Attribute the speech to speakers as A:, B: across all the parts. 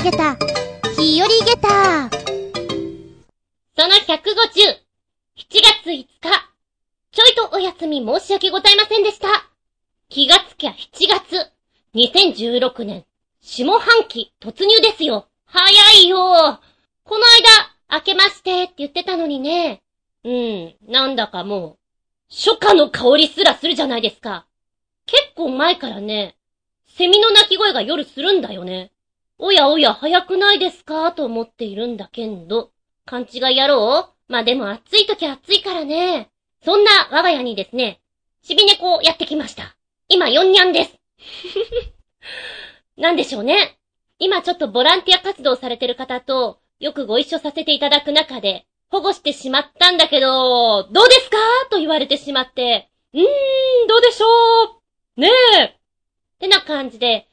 A: あげた、日和ゲタ
B: その105中、7月5日、ちょいとお休み申し訳ございませんでした。気がつきゃ7月、2016年、下半期突入ですよ。早いよ。この間、明けましてって言ってたのにね。うん、なんだかもう、初夏の香りすらするじゃないですか。結構前からね、セミの鳴き声が夜するんだよね。おやおや早くないですか？と思っているんだけんど、勘違い野郎まあでも暑い時暑いからね。そんな我が家にですね、ちび猫やってきました。今4にゃんです。なんでしょうね。今ちょっとボランティア活動されてる方とよくご一緒させていただく中で保護してしまったんだけど、どうですか？と言われてしまって、うーん、どうでしょう？ねえ。ってな感じで、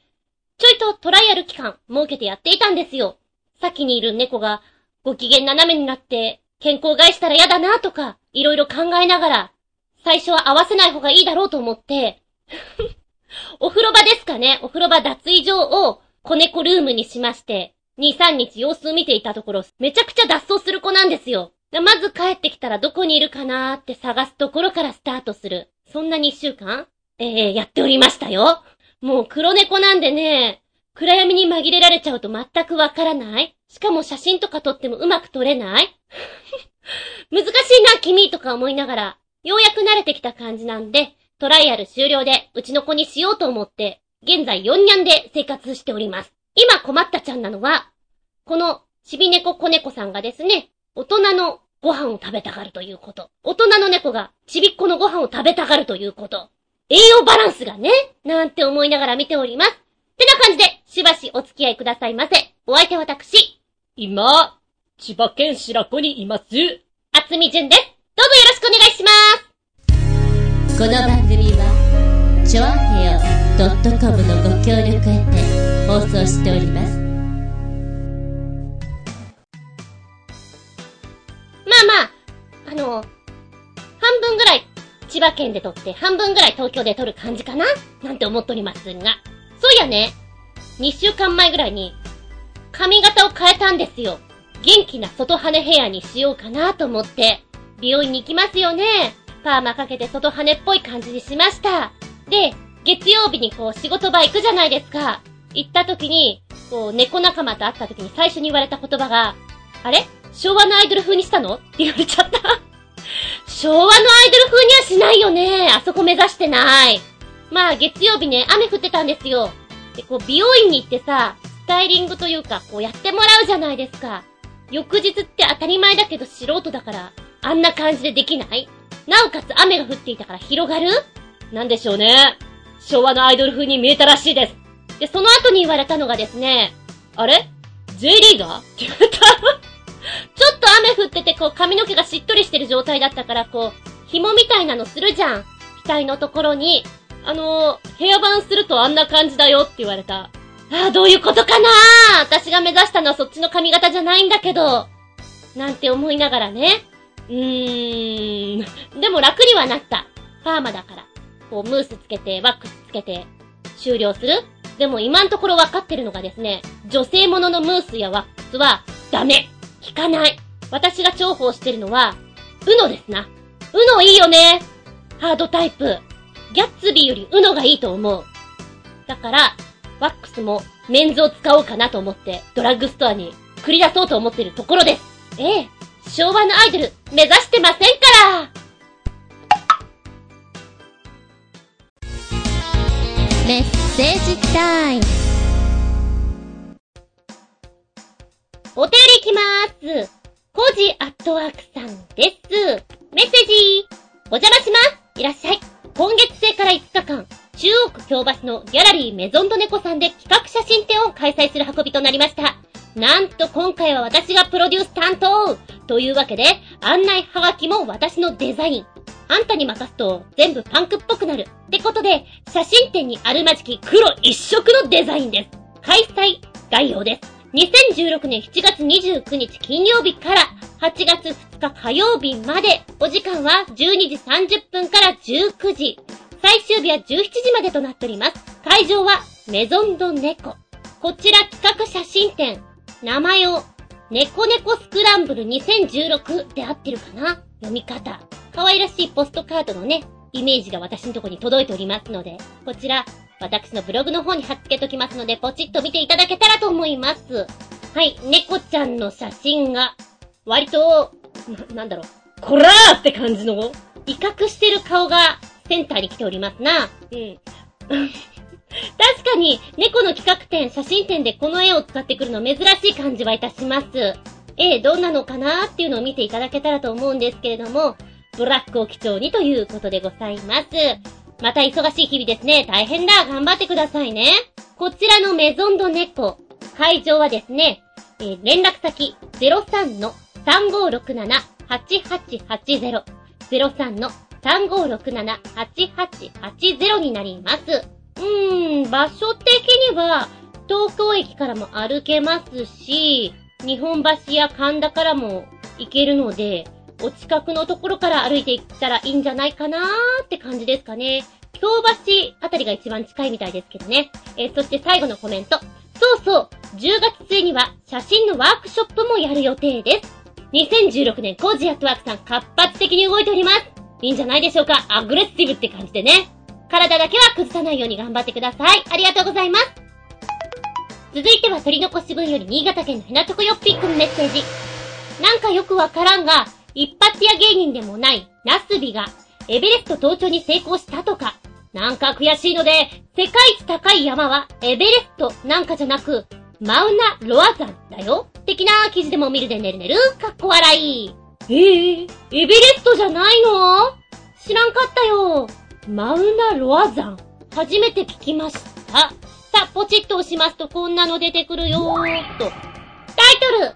B: ちょいとトライアル期間設けてやっていたんですよ。先にいる猫がご機嫌斜めになって健康害したら嫌だなとか、いろいろ考えながら、最初は合わせない方がいいだろうと思って、お風呂場ですかねお風呂場脱衣場を子猫ルームにしまして、2、3日様子を見ていたところ、めちゃくちゃ脱走する子なんですよ。まず帰ってきたらどこにいるかなーって探すところからスタートする。そんな2週間ええー、やっておりましたよ。もう黒猫なんでね、暗闇に紛れられちゃうと全くわからないしかも写真とか撮ってもうまく撮れない 難しいな、君とか思いながら、ようやく慣れてきた感じなんで、トライアル終了で、うちの子にしようと思って、現在4にゃんで生活しております。今困ったちゃんなのは、この、ちび猫子猫さんがですね、大人のご飯を食べたがるということ。大人の猫がちびっこのご飯を食べたがるということ。栄養バランスがね、なんて思いながら見ております。ってな感じで、しばしお付き合いくださいませ。お相手私。
C: 今、千葉県白子にいます。
B: あつみじゅんです。どうぞよろしくお願いしま
D: す。この番組は、ちょあへよ .com のご協力へて放送しております。
B: 千葉県で撮って、半分ぐらい東京で撮る感じかな？なんて思っておりますが。そういやね、2週間前ぐらいに、髪型を変えたんですよ。元気な外羽ヘアにしようかなと思って、美容院に行きますよね。パーマかけて外羽っぽい感じにしました。で、月曜日にこう仕事場行くじゃないですか。行った時に、こう猫仲間と会った時に最初に言われた言葉が、あれ？昭和のアイドル風にしたの？って言われちゃった。昭和のアイドル風にはしないよね。あそこ目指してない。まあ月曜日ね、雨降ってたんですよ。で、こう美容院に行ってさ、スタイリングというか、こうやってもらうじゃないですか。翌日って当たり前だけど素人だから、あんな感じでできない？なおかつ雨が降っていたから広がる？
C: なんでしょうね。昭和のアイドル風に見えたらしいです。
B: で、その後に言われたのがですね、
C: あれ ?J リーガー？って言われた。ちょ
B: っと雨降ってて、こう髪の毛がしっとりしてる状態だったから、こう、紐みたいなのするじゃん。額のところに。あのー、ヘアバンするとあんな感じだよって言われた。ああ、どういうことかな私が目指したのはそっちの髪型じゃないんだけど。なんて思いながらね。うーん。でも楽にはなった。パーマだから。こう、ムースつけて、ワックスつけて、終了するでも今んところ分かってるのがですね、女性もののムースやワックスは、ダメ効かない私が重宝してるのは、うのですな。うのいいよねハードタイプ。ギャッツビーよりうのがいいと思う。だから、ワックスもメンズを使おうかなと思って、ドラッグストアに繰り出そうと思ってるところです。ええ、昭和のアイドル目指してませんから
A: メッセージタイム
B: お便りいきまーす。コージアットワークさんです。メッセージお邪魔しますいらっしゃい今月制から5日間、中央区京橋のギャラリーメゾンドネコさんで企画写真展を開催する運びとなりました。なんと今回は私がプロデュース担当というわけで、案内はがきも私のデザイン。あんたに任すと全部パンクっぽくなる。ってことで、写真展にあるまじき黒一色のデザインです。開催概要です。2016年7月29日金曜日から8月2日火曜日まで、お時間は12時30分から19時。最終日は17時までとなっております。会場はメゾンドネコ。こちら企画写真展、名前を、猫猫スクランブル2016で合ってるかな？読み方。可愛らしいポストカードのね、イメージが私のとこに届いておりますので、こちら、私のブログの方に貼っ付けときますので、ポチッと見ていただけたらと思います。はい、猫ちゃんの写真が、割と、な、なんだろう、こらーって感じの、威嚇してる顔がセンターに来ておりますな。うん。確かに、猫の企画展、写真展でこの絵を使ってくるの珍しい感じはいたします。絵、どんなのかなーっていうのを見ていただけたらと思うんですけれども、ブラックを基調にということでございます。また忙しい日々ですね。大変だ。頑張ってくださいね。こちらのメゾンド猫。会場はですね、えー、連絡先03-3567-8880。03 3567-8880になります。うーん、場所的には、東京駅からも歩けますし、日本橋や神田からも行けるので、お近くのところから歩いていったらいいんじゃないかなーって感じですかね。京橋あたりが一番近いみたいですけどね。えー、そして最後のコメント。そうそう、10月末には写真のワークショップもやる予定です。2016年コージアットワークさん活発的に動いております。いいんじゃないでしょうか。アグレッシブって感じでね。体だけは崩さないように頑張ってください。ありがとうございます。続いては取り残し分より新潟県のヘナチョコヨッピックのメッセージ。なんかよくわからんが、一発屋芸人でもないナスビがエベレスト登頂に成功したとか。なんか悔しいので、世界一高い山はエベレストなんかじゃなく、マウナ・ロア山だよ。的な記事でも見るでねるねる、かっこ笑い。えぇ、ー、エベレストじゃないの？知らんかったよ。マウナ・ロア山。初めて聞きました。さあ、ポチッと押しますとこんなの出てくるよーっと。タイトル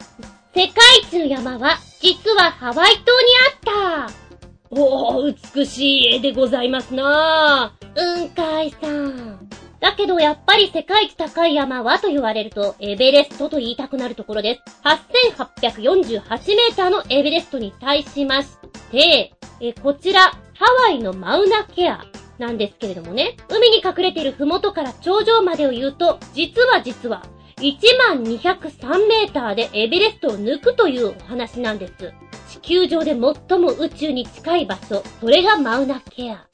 B: 世界一の山は、実はハワイ島にあった。おー、美しい絵でございますなうんかいさん。だけどやっぱり世界一高い山はと言われると、エベレストと言いたくなるところです。8848メーターのエベレストに対しまして、え、こちら、ハワイのマウナケアなんですけれどもね、海に隠れている麓から頂上までを言うと、実は実は、1203メーターでエベレストを抜くというお話なんです。地球上で最も宇宙に近い場所、それがマウナケア。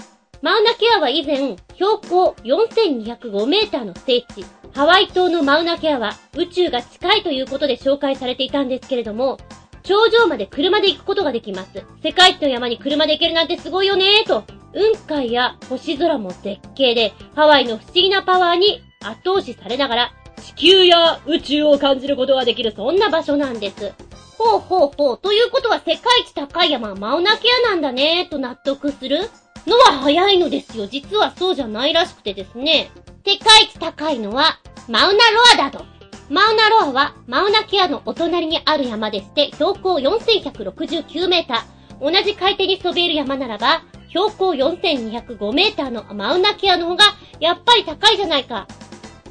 B: マウナケアは以前、標高4205メーターの聖地、ハワイ島のマウナケアは宇宙が近いということで紹介されていたんですけれども、頂上まで車で行くことができます。世界一の山に車で行けるなんてすごいよねーと、雲海や星空も絶景で、ハワイの不思議なパワーに後押しされながら、地球や宇宙を感じることができるそんな場所なんです。ほうほうほう。ということは世界一高い山はマウナケアなんだねと納得する？のは早いのですよ。実はそうじゃないらしくてですね。世界一高いのはマウナロアだと。マウナロアはマウナケアのお隣にある山でして、標高4169メーター。同じ海底にそびえる山ならば、標高4205メーターのマウナケアの方がやっぱり高いじゃないか。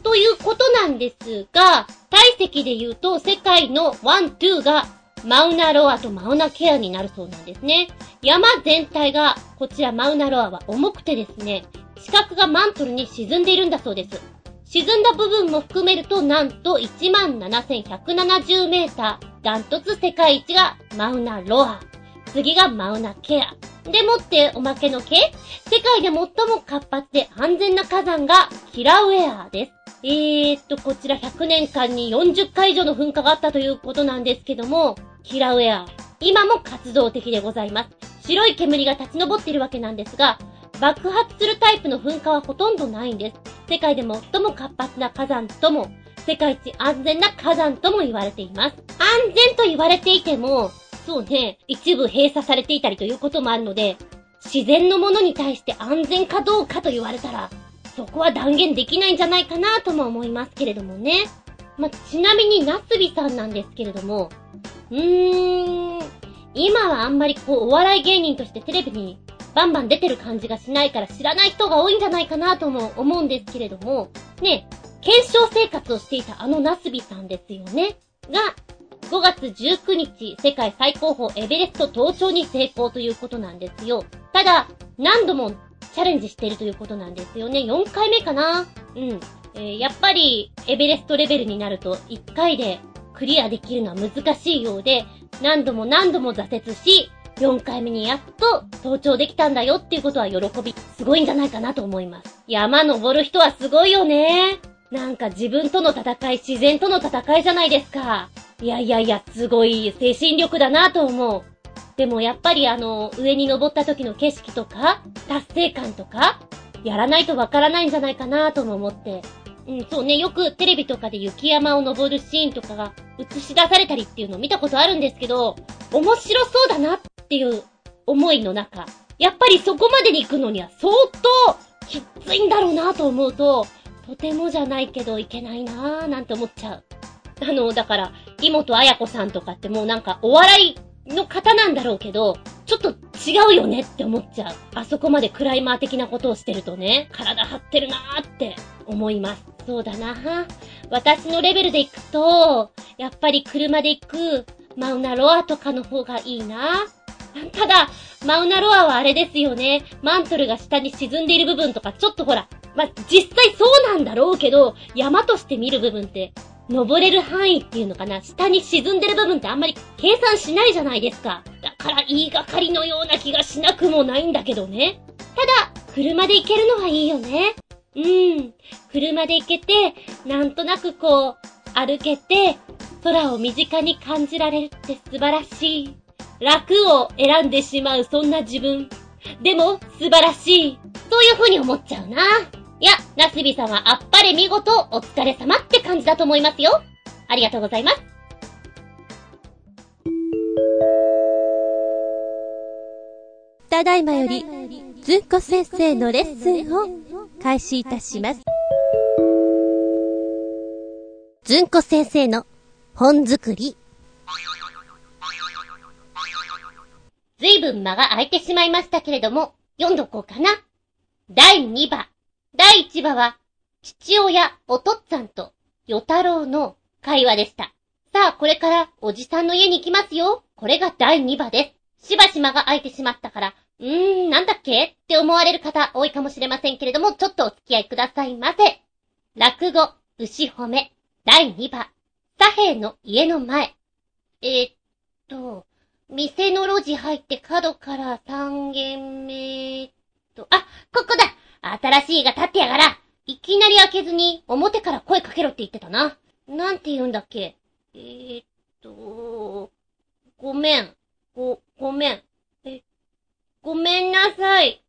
B: ということなんですが、体積で言うと世界の1、2がマウナロアとマウナケアになるそうなんですね。山全体が、こちらマウナロアは重くてですね、地殻がマントルに沈んでいるんだそうです。沈んだ部分も含めると、なんと17,170メーター。ダントツ世界一がマウナロア。次がマウナケア。でもっておまけの毛世界で最も活発で安全な火山がキラウェアです。えーっと、こちら100年間に40回以上の噴火があったということなんですけども、キラウェア、今も活動的でございます。白い煙が立ち上っているわけなんですが、爆発するタイプの噴火はほとんどないんです。世界で最も活発な火山とも、世界一安全な火山とも言われています。安全と言われていても、そうね、一部閉鎖されていたりということもあるので、自然のものに対して安全かどうかと言われたら、そこは断言できないんじゃないかなとも思いますけれどもね。まちなみに、ナスビさんなんですけれども、うーん、今はあんまりこう、お笑い芸人としてテレビにバンバン出てる感じがしないから知らない人が多いんじゃないかなとも思うんですけれども、ね、検証生活をしていたあのナスビさんですよね。が、5月19日、世界最高峰エベレスト登頂に成功ということなんですよ。ただ、何度もチャレンジしてるということなんですよね。4回目かなうん。えーやっぱり、エベレストレベルになると、1回でクリアできるのは難しいようで、何度も何度も挫折し、4回目にやっと登頂できたんだよっていうことは喜び、すごいんじゃないかなと思います。山登る人はすごいよね。なんか自分との戦い、自然との戦いじゃないですか。いやいやいや、すごい精神力だなと思う。でもやっぱりあの、上に登った時の景色とか、達成感とか、やらないとわからないんじゃないかなとも思って。うん、そうね、よくテレビとかで雪山を登るシーンとかが映し出されたりっていうのを見たことあるんですけど、面白そうだなっていう思いの中、やっぱりそこまでに行くのには相当きついんだろうなと思うと、とてもじゃないけどいけないなぁなんて思っちゃう。あの、だから、妹彩子さんとかってもうなんかお笑いの方なんだろうけど、ちょっと違うよねって思っちゃう。あそこまでクライマー的なことをしてるとね、体張ってるなーって思います。そうだな私のレベルで行くと、やっぱり車で行くマウナロアとかの方がいいなただ、マウナロアはあれですよね。マントルが下に沈んでいる部分とか、ちょっとほら、まあ、実際そうなんだろうけど、山として見る部分って、登れる範囲っていうのかな？下に沈んでる部分ってあんまり計算しないじゃないですか。だから言いがかりのような気がしなくもないんだけどね。ただ、車で行けるのはいいよね。うん。車で行けて、なんとなくこう、歩けて、空を身近に感じられるって素晴らしい。楽を選んでしまうそんな自分。でも、素晴らしい。そういう風に思っちゃうな。いや、ナスビさんはあっぱれ見事お疲れ様って感じだと思いますよ。ありがとうございます。
A: ただいまより、ずんこ先生のレッスンを開始いたします。ずんこ先生の本作り。
B: ずいぶん間が空いてしまいましたけれども、読んどこうかな。第2話。第1話は、父親、おとっつぁんと、与太郎の会話でした。さあ、これから、おじさんの家に行きますよ。これが第2話です。しばし間が空いてしまったから、うーん、なんだっけって思われる方多いかもしれませんけれども、ちょっとお付き合いくださいませ。落語、牛褒め、第2話。左兵の家の前。えー、っと、店の路地入って角から3軒目と、あ、ここだ新しいが立ってやがらいきなり開けずに表から声かけろって言ってたな。なんて言うんだっけ？えー、っと、ごめん。ご、ごめん。え、ごめんなさい。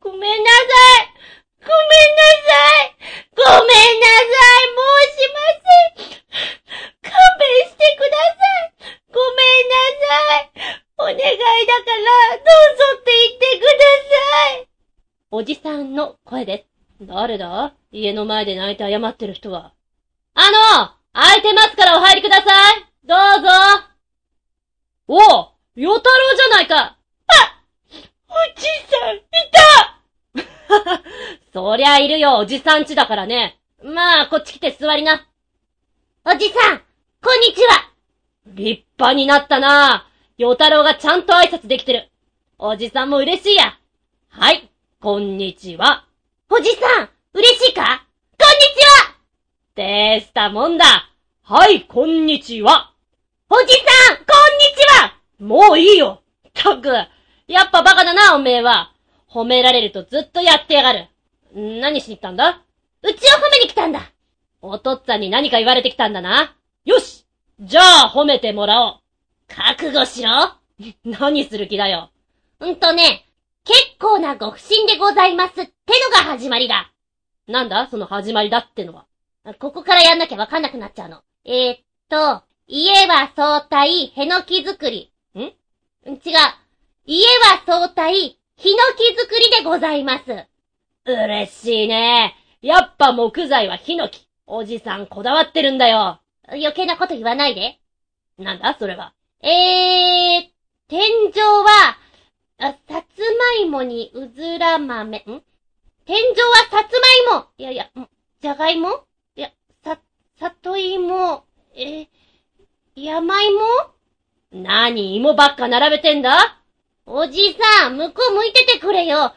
B: ごめんなさい。ごめんなさい。ごめんなさい。もうしません。勘弁してください。ごめんなさい。お願いだから、どうぞって言ってください。おじさんの声です。誰だ？家の前で泣いて謝ってる人は。あの空いてますからお入りくださいどうぞおう与太郎じゃないかあおじさん、いた そりゃいるよ、おじさんちだからね。まあ、こっち来て座りな。おじさん、こんにちは立派になったな与太郎がちゃんと挨拶できてる。おじさんも嬉しいや。はい、こんにちは。おじさん、嬉しいか？こんにちはてしたもんだ。はい、こんにちは。おじさん、こんにちはもういいよ。ったく、やっぱバカだな、おめえは。褒められるとずっとやってやがる。何しに来たんだ？うちを褒めに来たんだ。お父っつぁんに何か言われてきたんだな。よしじゃあ褒めてもらおう。覚悟しろ 何する気だよ。うんとね、結構なご不審でございますってのが始まりだ。なんだ？その始まりだってのは。ここからやんなきゃわかんなくなっちゃうの。えー、っと、家は相対、へのき作り。ん？違う。家は相対、ヒノキ作りでございます。嬉しいね。やっぱ木材はヒノキ。おじさんこだわってるんだよ。余計なこと言わないで。なんだ？それは。えー、天井は、あ、さつまいもにうずら豆、ん？天井はさつまいもいやいや、じゃがいも？いや、さ、里芋、え、山芋？何芋ばっか並べてんだ？おじさん、向こう向いててくれよ。うん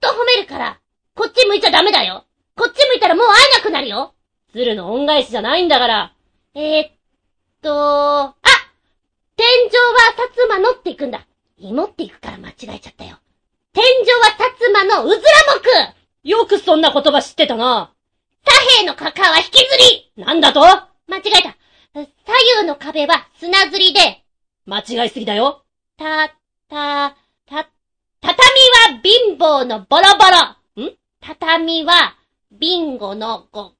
B: と褒めるから。こっち向いちゃダメだよ。こっち向いたらもう会えなくなるよ
C: 鶴の恩返しじゃないんだから。
B: えー、っと、あ天井は薩摩のっていくんだ。芋っていくから間違えちゃったよ。天井は薩摩のうずら木
C: よくそんな言葉知ってたな。
B: 左兵のカカは引きずり
C: なんだと？
B: 間違えた。左右の壁は砂ずりで、
C: 間違いすぎだよ。
B: た、た、た、畳は貧乏のボロボロ。ん？畳は、ビンゴのご、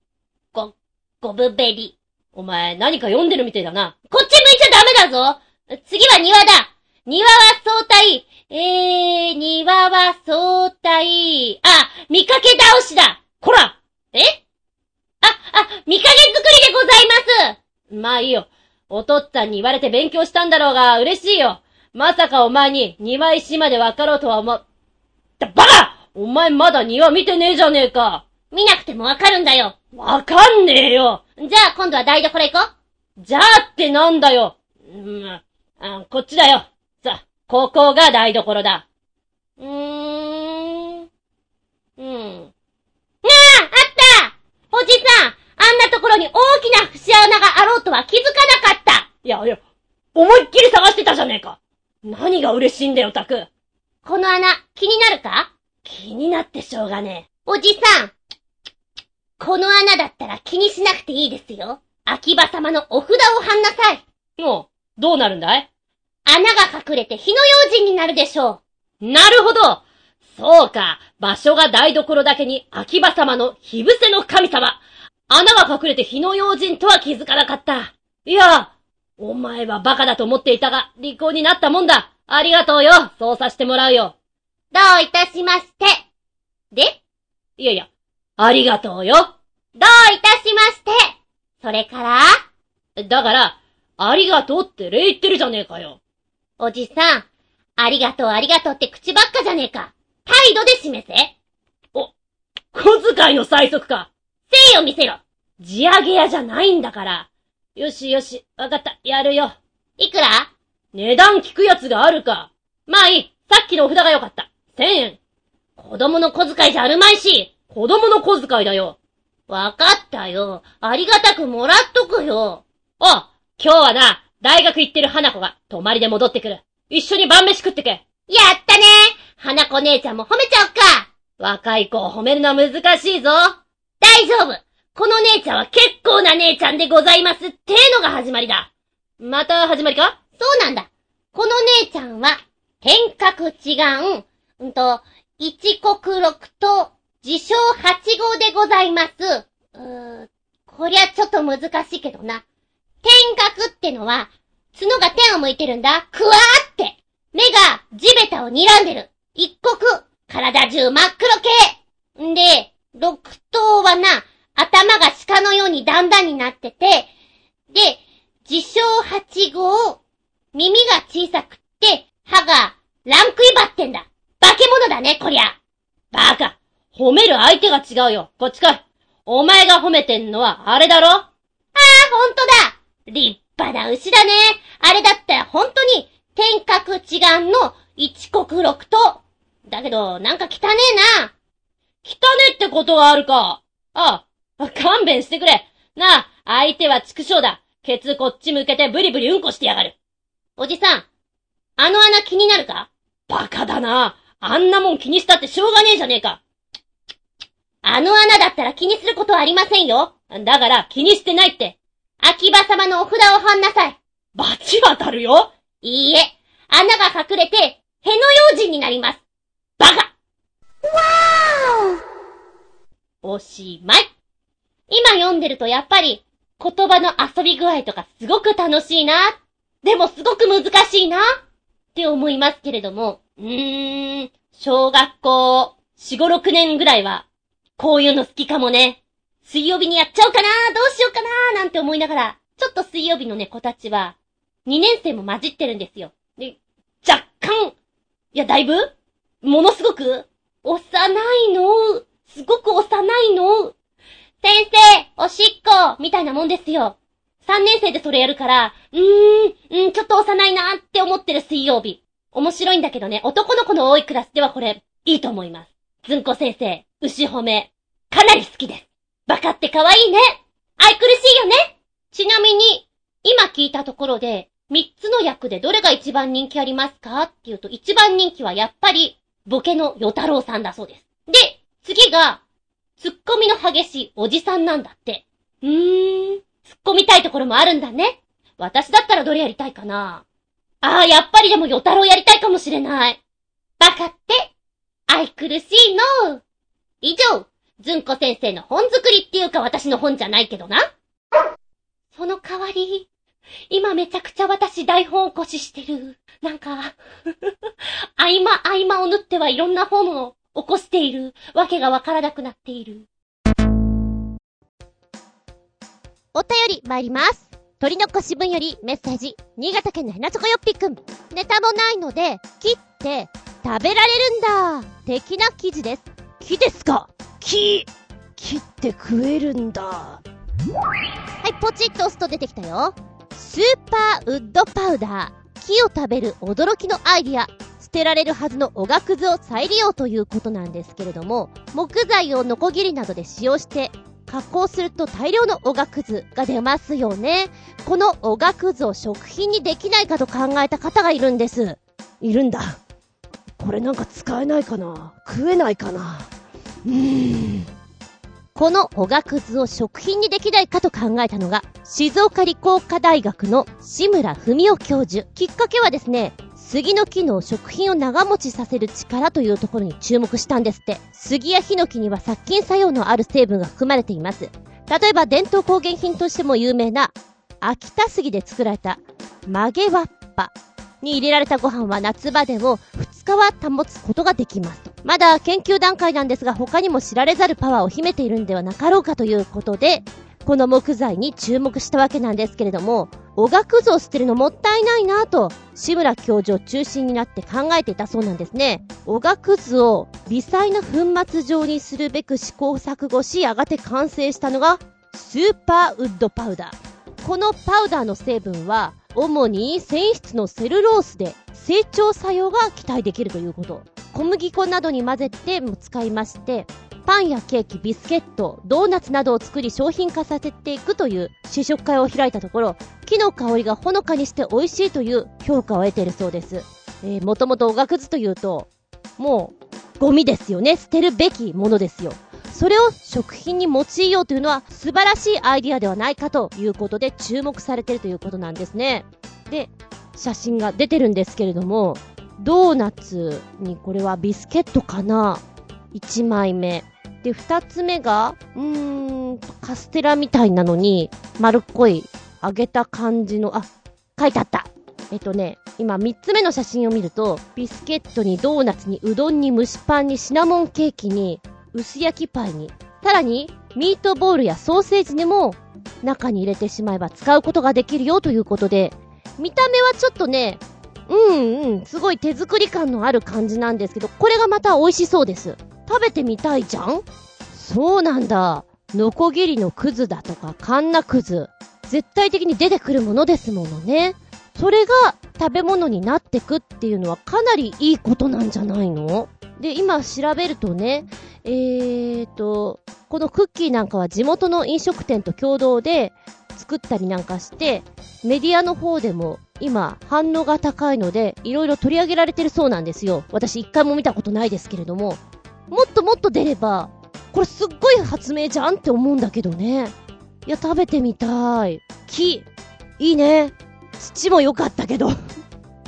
B: ご、ごぶべり。
C: お前何か読んでるみてえだな。
B: こっち向いちゃダメだぞ次は庭だ庭は相対えー、庭は相対あ、見かけ倒しだ
C: こら
B: え？あ、あ、見かけ作りでございます
C: まあいいよ。お父っつぁんに言われて勉強したんだろうが、嬉しいよ。まさかお前に庭石までわかろうとは思、だ、バカお前まだ庭見てねえじゃねえか。
B: 見なくてもわかるんだよ。
C: わかんねえよ。
B: じゃあ今度は台所行こう。
C: じゃあってなんだよ。うん、あこっちだよ。さ、ここが台所だ。
B: うーん。うん。なあ、あったおじさんあんなところに大きな節穴があろうとは気づかなかった
C: いやいや、思いっきり探してたじゃねえか。何が嬉しいんだよ、タク。
B: この穴、気になるか？
C: 気になってしょうがね
B: おじさんこの穴だったら気にしなくていいですよ。秋葉様のお札を貼んなさい。
C: え。もう、どうなるんだい？
B: 穴が隠れて火の用心になるでしょ
C: なるほどそうか、場所が台所だけに秋葉様の火伏せの神様。穴が隠れて火の用心とは気づかなかった。いや、お前はバカだと思っていたが、利口になったもんだ。ありがとうよ。そうさせてもらうよ。
B: う。どういたしまして。で、
C: いやいや、ありがとうよ。
B: どういたしまして。それから、
C: だから、ありがとうって礼言ってるじゃねえかよ。
B: おじさん、ありがとうありがとうって口ばっかじゃねえか。態度で示せ。
C: 小遣いの催促か。
B: 誠意を見せろ。
C: 地上げ屋じゃないんだから。よしよし、わかった、やるよ。
B: いくら？
C: 値段聞くやつがあるか。まあいい、さっきのお札がよかった。千円。
B: 子供の小遣いじゃあるまいし。
C: 子供の小遣いだよ。
B: わかったよ。ありがたくもらっとくよ。
C: お今日はな、大学行ってる花子が泊まりで戻ってくる。一緒に晩飯食ってけ。
B: やったね花子姉ちゃんも褒めちゃおっか
C: 若い子を褒めるのは難しいぞ。
B: 大丈夫この姉ちゃんは結構な姉ちゃんでございますってのが始まりだ。
C: また始まりか？
B: そうなんだ。この姉ちゃんは、天格違う、うんと、一国六と自称八号でございます。うー、こりゃちょっと難しいけどな。天格ってのは、角が天を向いてるんだ。くわーって。目が地べたを睨んでる。一国、体中真っ黒系。んで、六頭はな、頭が鹿のように段々になってて、で、自称八号、耳が小さくって、歯がランクイバってんだ。化け物だね、こりゃ。
C: バカ。褒める相手が違うよ。こっち来い。お前が褒めてんのはあれだろ？
B: ああ、ほんとだ立派な牛だね。あれだったら本当に、天格違うの一国六と。だけど、なんか汚ねえな。
C: 汚ねってことがあるか。ああ、勘弁してくれ。なあ、相手は畜生だ。ケツこっち向けてブリブリうんこしてやがる。
B: おじさん、あの穴気になるか？
C: バカだな。あんなもん気にしたってしょうがねえじゃねえか。
B: あの穴だったら気にすることはありませんよ。
C: だから気にしてないって。
B: 秋葉様のお札を貼んなさい。
C: 罰当たるよ？
B: いいえ、穴が隠れて、への用心になります。
C: バカ
B: おしまい。今読んでるとやっぱり言葉の遊び具合とかすごく楽しいな。でもすごく難しいな。って思いますけれども。うーん、小学校4、5、6年ぐらいはこういうの好きかもね。水曜日にやっちゃおうかなどうしようかななんて思いながら、ちょっと水曜日のね、子たちは、2年生も混じってるんですよ。で、若干、いや、だいぶ？ものすごく？幼いの？すごく幼いの？先生おしっこみたいなもんですよ。3年生でそれやるから、うーん、うん、ちょっと幼いなって思ってる水曜日。面白いんだけどね、男の子の多いクラスではこれ、いいと思います。ずんこ先生、牛褒め、かなり好きです。バカって可愛いね。愛くるしいよねちなみに、今聞いたところで、三つの役でどれが一番人気ありますか？っていうと、一番人気はやっぱり、ボケの与太郎さんだそうです。で、次が、ツッコミの激しいおじさんなんだって。うーん、突っ込みたいところもあるんだね。私だったらどれやりたいかな？ああ、やっぱりでも与太郎やりたいかもしれない。バカって、愛くるしいの。以上、ずんこ先生の本作りっていうか私の本じゃないけどな。その代わり、今めちゃくちゃ私台本起こししてる。なんか 合間合間を縫ってはいろんな本を起こしている。わけがわからなくなっている。
A: お便り参ります。鳥の腰分よりメッセージ。新潟県のヘナチョコヨッピくん。ネタもないので、切って食べられるんだ。的な記事です。木ですか？木切って食えるんだ。はい、ポチッと押すと出てきたよ。スーパーウッドパウダー。木を食べる驚きのアイディア。捨てられるはずのおがくずを再利用ということなんですけれども、木材をノコギリなどで使用して加工すると大量のおがくずが出ますよね。このおがくずを食品にできないかと考えた方がいるんです。いるんだ。これなんか使えないかな食えないかなこのおがくずを食品にできないかと考えたのが、静岡理工科大学の志村文夫教授。きっかけはですね、杉の木の食品を長持ちさせる力というところに注目したんですって。杉やヒノキには殺菌作用のある成分が含まれています。例えば伝統工芸品としても有名な、秋田杉で作られた曲げわっぱに入れられたご飯は夏場でも2日は保つことができますと。まだ研究段階なんですが他にも知られざるパワーを秘めているんではなかろうかということで、この木材に注目したわけなんですけれども、おがくずを捨てるのもったいないなと、志村教授を中心になって考えていたそうなんですね。おがくずを微細な粉末状にするべく試行錯誤し、やがて完成したのが、スーパーウッドパウダー。このパウダーの成分は、主に繊維質のセルロースで成長作用が期待できるということ。小麦粉などに混ぜても使いまして、パンやケーキ、ビスケット、ドーナツなどを作り商品化させていくという試食会を開いたところ、木の香りがほのかにして美味しいという評価を得ているそうです。えー、もともとおがくずというと、もう、ゴミですよね。捨てるべきものですよ。それを食品に用いようというのは素晴らしいアイディアではないかということで注目されているということなんですね。で、写真が出てるんですけれども、ドーナツにこれはビスケットかな ?1 枚目。で、2つ目が、うーん、カステラみたいなのに丸っこい揚げた感じの、あ、書いてあった。えっとね、今3つ目の写真を見ると、ビスケットにドーナツにうどんに蒸しパンにシナモンケーキに薄焼きパイに、さらに、ミートボールやソーセージにも中に入れてしまえば使うことができるよということで、見た目はちょっとね、うんうん、すごい手作り感のある感じなんですけど、これがまた美味しそうです。食べてみたいじゃん？そうなんだ。ノコギリのクズだとか、カンナクズ。絶対的に出てくるものですものね。それが食べ物になってくっていうのはかなりいいことなんじゃないの？で、今調べるとね、えーと、このクッキーなんかは地元の飲食店と共同で作ったりなんかして、メディアの方でも今反応が高いので、いろいろ取り上げられてるそうなんですよ。私一回も見たことないですけれども。もっともっと出れば、これすっごい発明じゃんって思うんだけどね。いや、食べてみたい。木。いいね。土も良かったけど。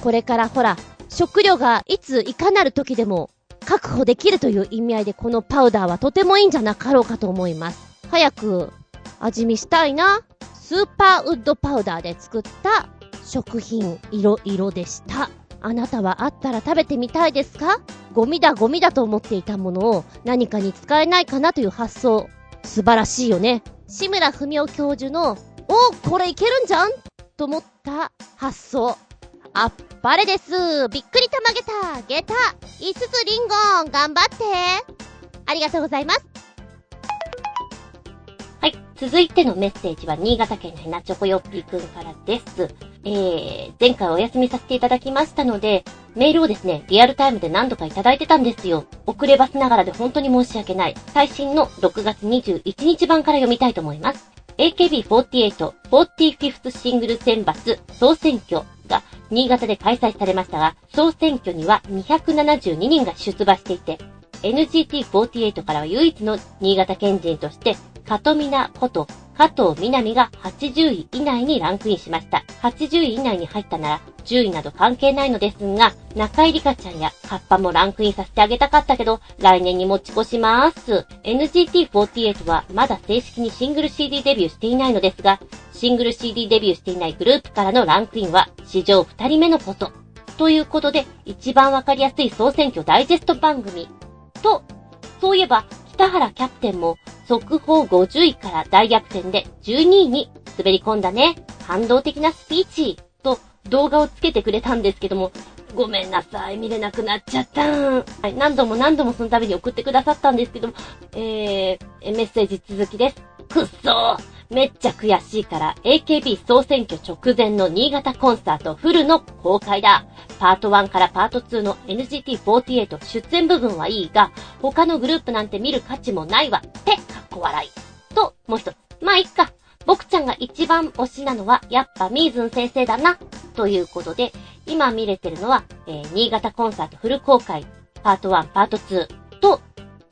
A: これからほら、食料がいついかなる時でも確保できるという意味合いでこのパウダーはとてもいいんじゃなかろうかと思います。早く味見したいな。スーパーウッドパウダーで作った食品色々でした。あなたはあったら食べてみたいですか？ゴミだゴミだと思っていたものを何かに使えないかなという発想。素晴らしいよね。志村文夫教授の、おこれいけるんじゃんと思った発想。あっぱれです。びっくりたまげた。ゲタ。5つリンゴン。頑張って。ありがとうございます。
B: はい。続いてのメッセージは、新潟県のヘナチョコヨッピーくんからです。えー、前回お休みさせていただきましたので、メールをですね、リアルタイムで何度かいただいてたんですよ。遅ればせながらで本当に申し訳ない。最新の6月21日版から読みたいと思います。AKB48 45th シングル選抜総選挙が新潟で開催されましたが、総選挙には272人が出馬していて、NGT48 からは唯一の新潟県人として、カトミナこと加藤みなみが80位以内にランクインしました。80位以内に入ったなら、10位など関係ないのですが、中井里香ちゃんやカッパもランクインさせてあげたかったけど、来年に持ち越します。NGT48 はまだ正式にシングル CD デビューしていないのですが、シングル CD デビューしていないグループからのランクインは史上2人目のこと。ということで、一番わかりやすい総選挙ダイジェスト番組。と、そういえば、田原キャプテンも速報50位から大逆転で12位に滑り込んだね。感動的なスピーチと動画をつけてくれたんですけども、ごめんなさい、見れなくなっちゃった。はい、何度も何度もその度に送ってくださったんですけども、えー、メッセージ続きです。くっそーめっちゃ悔しいから AKB 総選挙直前の新潟コンサートフルの公開だ。パート1からパート2の NGT48 出演部分はいいが、他のグループなんて見る価値もないわ。って、かっこ笑い。と、もう一つ。まあ、いっか。僕ちゃんが一番推しなのは、やっぱミーズン先生だな。ということで、今見れてるのは、えー、新潟コンサートフル公開、パート1、パート2と、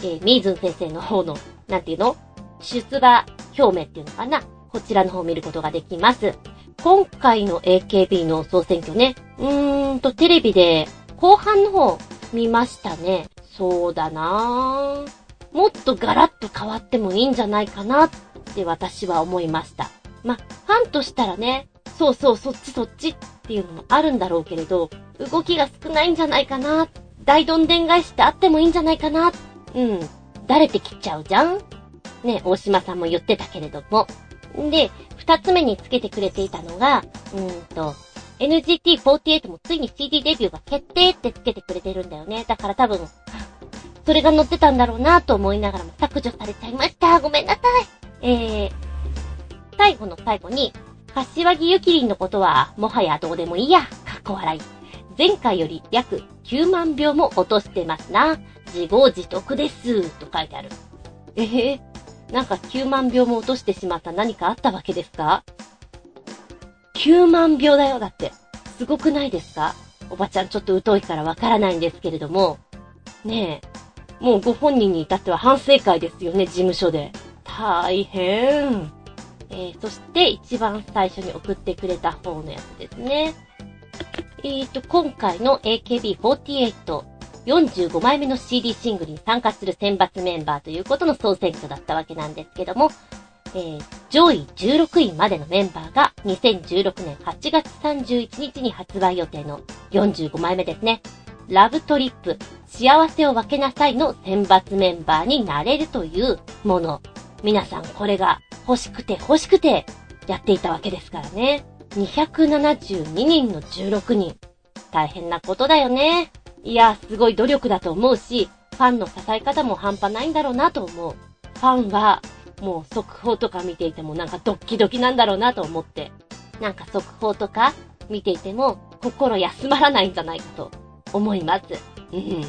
B: えー、ミーズン先生の方の、なんていうの？出馬表明っていうのかな？こちらの方を見ることができます。今回の AKB の総選挙ね、うーんと、テレビで後半の方見ましたね。そうだなぁ。もっとガラッと変わってもいいんじゃないかなって私は思いました。ま、ファンとしたらね、そうそう、そっちそっちっていうのもあるんだろうけれど、動きが少ないんじゃないかな。大どんでん返しってあってもいいんじゃないかな。うん。だれてきちゃうじゃんね、大島さんも言ってたけれども。で、二つ目につけてくれていたのが、うんと、NGT48 もついに CD デビューが決定ってつけてくれてるんだよね。だから多分、それが載ってたんだろうなと思いながらも削除されちゃいました。ごめんなさい。えー、最後の最後に、柏木ゆきりんのことは、もはやどうでもいいや。かっこ笑い。前回より約9万秒も落としてますな。自業自得です。と書いてある。えー、なんか9万秒も落としてしまった何かあったわけですか ?9 万秒だよ、だって。すごくないですか？おばちゃんちょっと疎いからわからないんですけれども。ねえ。もうご本人に至っては反省会ですよね、事務所で。大変。えー、そして一番最初に送ってくれた方のやつですね。えーと、今回の AKB48 45枚目の CD シングルに参加する選抜メンバーということの総選挙だったわけなんですけども、えー、上位16位までのメンバーが2016年8月31日に発売予定の45枚目ですね。ラブトリップ、幸せを分けなさいの選抜メンバーになれるというもの。皆さんこれが欲しくて欲しくてやっていたわけですからね。272人の16人。大変なことだよね。いや、すごい努力だと思うし、ファンの支え方も半端ないんだろうなと思う。ファンは、もう速報とか見ていてもなんかドッキドキなんだろうなと思って。なんか速報とか見ていても心休まらないんじゃないかと思います。うん。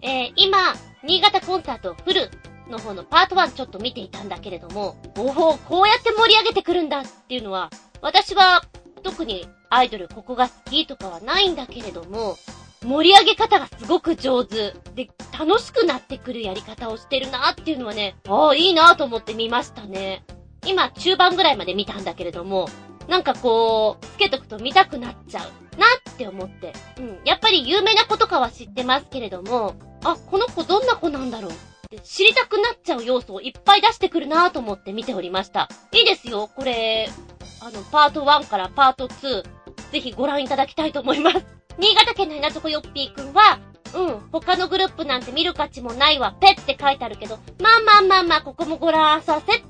B: えー、今、新潟コンサートフルの方のパート1ちょっと見ていたんだけれども、おお、こうやって盛り上げてくるんだっていうのは、私は特にアイドルここが好きとかはないんだけれども、盛り上げ方がすごく上手。で、楽しくなってくるやり方をしてるなっていうのはね、ああ、いいなと思って見ましたね。今、中盤ぐらいまで見たんだけれども、なんかこう、つけとくと見たくなっちゃうなって思って。うん。やっぱり有名な子とかは知ってますけれども、あ、この子どんな子なんだろうって知りたくなっちゃう要素をいっぱい出してくるなと思って見ておりました。いいですよ、これ、あの、パート1からパート2、ぜひご覧いただきたいと思います。新潟県の稲底よっぴーくんは、うん、他のグループなんて見る価値もないわ、ペって書いてあるけど、まあまあまあまあ、ここもご覧させ、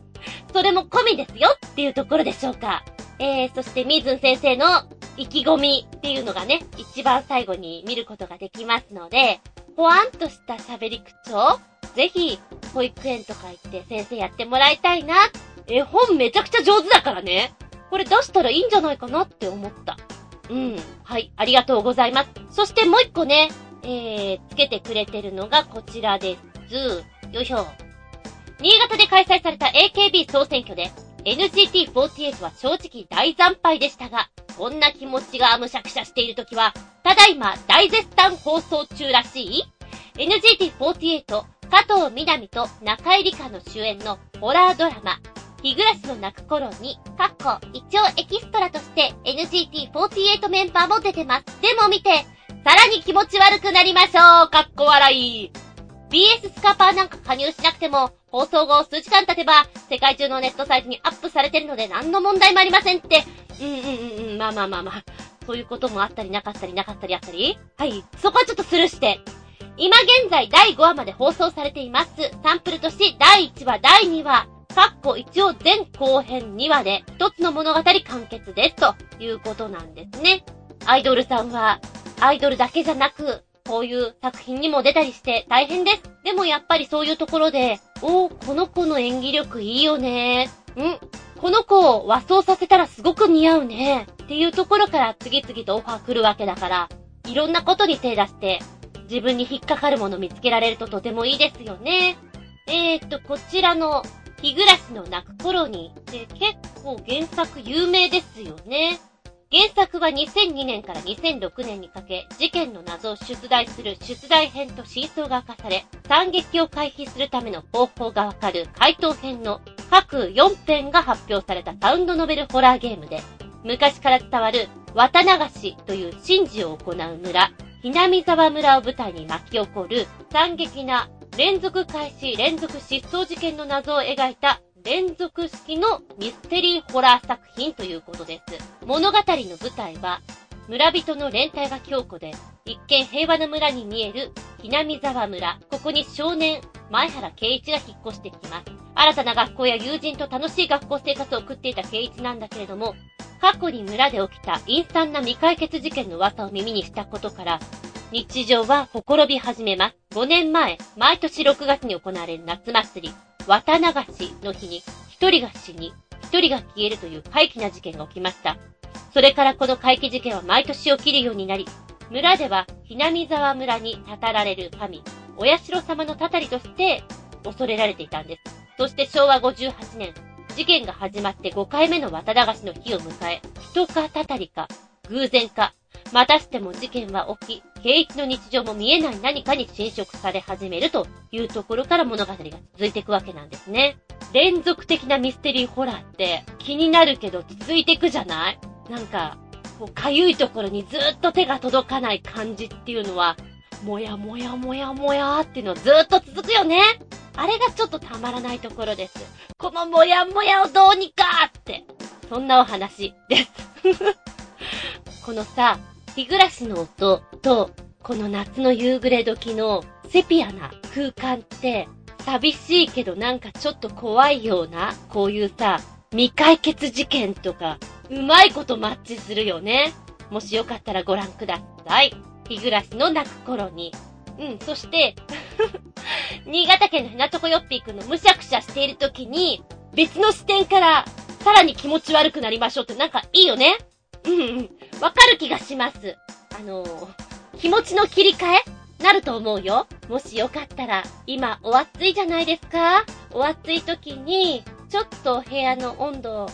B: それも込みですよっていうところでしょうか。えー、そして、みずん先生の意気込みっていうのがね、一番最後に見ることができますので、ほわんとした喋り口調、ぜひ、保育園とか行って先生やってもらいたいな。絵本めちゃくちゃ上手だからね。これ出したらいいんじゃないかなって思った。うん。はい、ありがとうございます。そしてもう一個ね、えー、つけてくれてるのがこちらです。よいしょ。新潟で開催された AKB 総選挙で、NGT48 は正直大惨敗でしたが、こんな気持ちがむしゃくしゃしているときは、ただいま大絶賛放送中らしい NGT48 加藤みなみと中井里香の主演のホラードラマ、日暮らしの泣く頃に、かっこ、一応エキストラとして NGT48 メンバーも出てます。でも見て、さらに気持ち悪くなりましょうかっこ笑い BS スカパーなんか加入しなくても、放送後数時間経てば、世界中のネットサイトにアップされてるので何の問題もありませんって。うんうんうんうん、まあまあまあまあ。そういうこともあったりなかったりなかったりあったりはい。そこはちょっとスルーして。今現在第5話まで放送されています。サンプルとして第1話、第2話、かっこ一応前後編2話で一つの物語完結ですということなんですね。アイドルさんは、アイドルだけじゃなく、こういう作品にも出たりして大変です。でもやっぱりそういうところで、おー、この子の演技力いいよねんこの子を和装させたらすごく似合うねっていうところから次々とオファー来るわけだから、いろんなことに手出して、自分に引っかかるもの見つけられるととてもいいですよね。えーと、こちらの、日暮らしの泣く頃に、で、結構原作有名ですよね。原作は2002年から2006年にかけ、事件の謎を出題する出題編と真相が明かされ、惨劇を回避するための方法がわかる回答編の各4編が発表されたサウンドノベルホラーゲームで、昔から伝わる綿流しという神事を行う村、ひなみ沢村を舞台に巻き起こる惨劇な連続開始連続失踪事件の謎を描いた連続式のミステリーホラー作品ということです。物語の舞台は、村人の連帯が強固で、一見平和な村に見える、ひなみ沢村。ここに少年、前原圭一が引っ越してきます。新たな学校や友人と楽しい学校生活を送っていた圭一なんだけれども、過去に村で起きた陰惨な未解決事件の噂を耳にしたことから、日常はほころび始めます。5年前、毎年6月に行われる夏祭り、綿流しの日に一人が死に、一人が消えるという怪奇な事件が起きました。それからこの怪奇事件は毎年起きるようになり、村では、ひなみ沢村にたたられる神、お社様のたたりとして恐れられていたんです。そして昭和58年、事件が始まって5回目の綿流しの日を迎え、人かたたりか、偶然か、またしても事件は起き、平一の日常も見えない何かに侵食され始めるというところから物語が続いていくわけなんですね。連続的なミステリーホラーって気になるけど続いていくじゃない？なんか、こう、かゆいところにずっと手が届かない感じっていうのは、もやもやもやもやっていうのずっと続くよね。あれがちょっとたまらないところです。このもやもやをどうにかって、そんなお話です。このさ、日暮らしの音と、この夏の夕暮れ時のセピアな空間って、寂しいけどなんかちょっと怖いような、こういうさ、未解決事件とか、うまいことマッチするよね。もしよかったらご覧ください。日暮らしの泣く頃に。うん、そして、新潟県のひなとこよっぴーくんのむしゃくしゃしている時に、別の視点から、さらに気持ち悪くなりましょうってなんかいいよねうんうん。わかる気がします。あのー、気持ちの切り替え？なると思うよ。もしよかったら、今、お暑いじゃないですか？お暑い時に、ちょっと部屋の温度、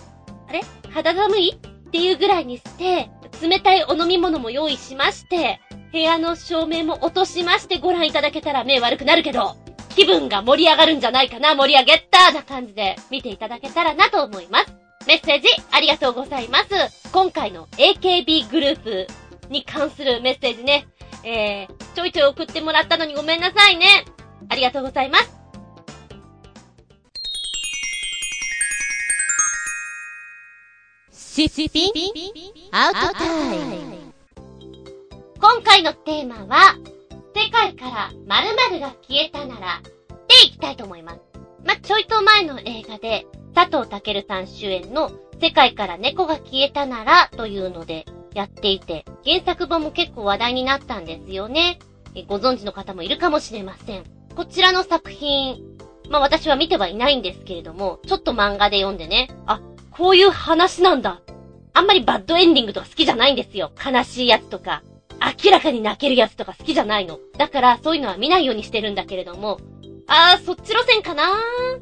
B: あれ？肌寒い？っていうぐらいにして、冷たいお飲み物も用意しまして、部屋の照明も落としましてご覧いただけたら目悪くなるけど、気分が盛り上がるんじゃないかな、盛り上げたな感じで見ていただけたらなと思います。メッセージありがとうございます。今回の AKB グループに関するメッセージね、えー、ちょいちょい送ってもらったのにごめんなさいね。ありがとうございます。
D: シッピアウトタイム。
B: 今回のテーマは、世界から〇〇が消えたなら、でいきたいと思います。まちょいと前の映画で、佐藤健さん主演の世界から猫が消えたならというのでやっていて、原作本も結構話題になったんですよね。ご存知の方もいるかもしれません。こちらの作品、まあ私は見てはいないんですけれども、ちょっと漫画で読んでね、あ、こういう話なんだ。あんまりバッドエンディングとか好きじゃないんですよ。悲しいやつとか、明らかに泣けるやつとか好きじゃないの。だからそういうのは見ないようにしてるんだけれども、あー、そっち路線かな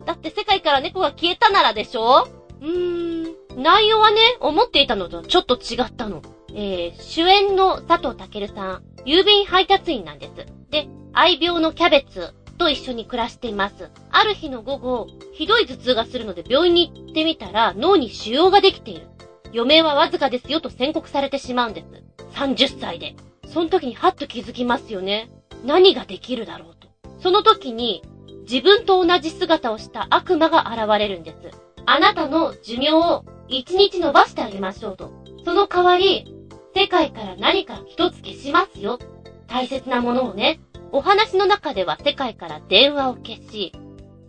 B: だって世界から猫が消えたならでしょうーん、内容はね、思っていたのとちょっと違ったの。えー、主演の佐藤健さん、郵便配達員なんです。で、愛病のキャベツと一緒に暮らしています。ある日の午後、ひどい頭痛がするので病院に行ってみたら脳に腫瘍ができている。余命はわずかですよと宣告されてしまうんです。30歳で。その時にハッと気づきますよね。何ができるだろうと。その時に、自分と同じ姿をした悪魔が現れるんです。あなたの寿命を1日伸ばしてあげましょうと。その代わり、世界から何か一つ消しますよ。大切なものをね。お話の中では世界から電話を消し、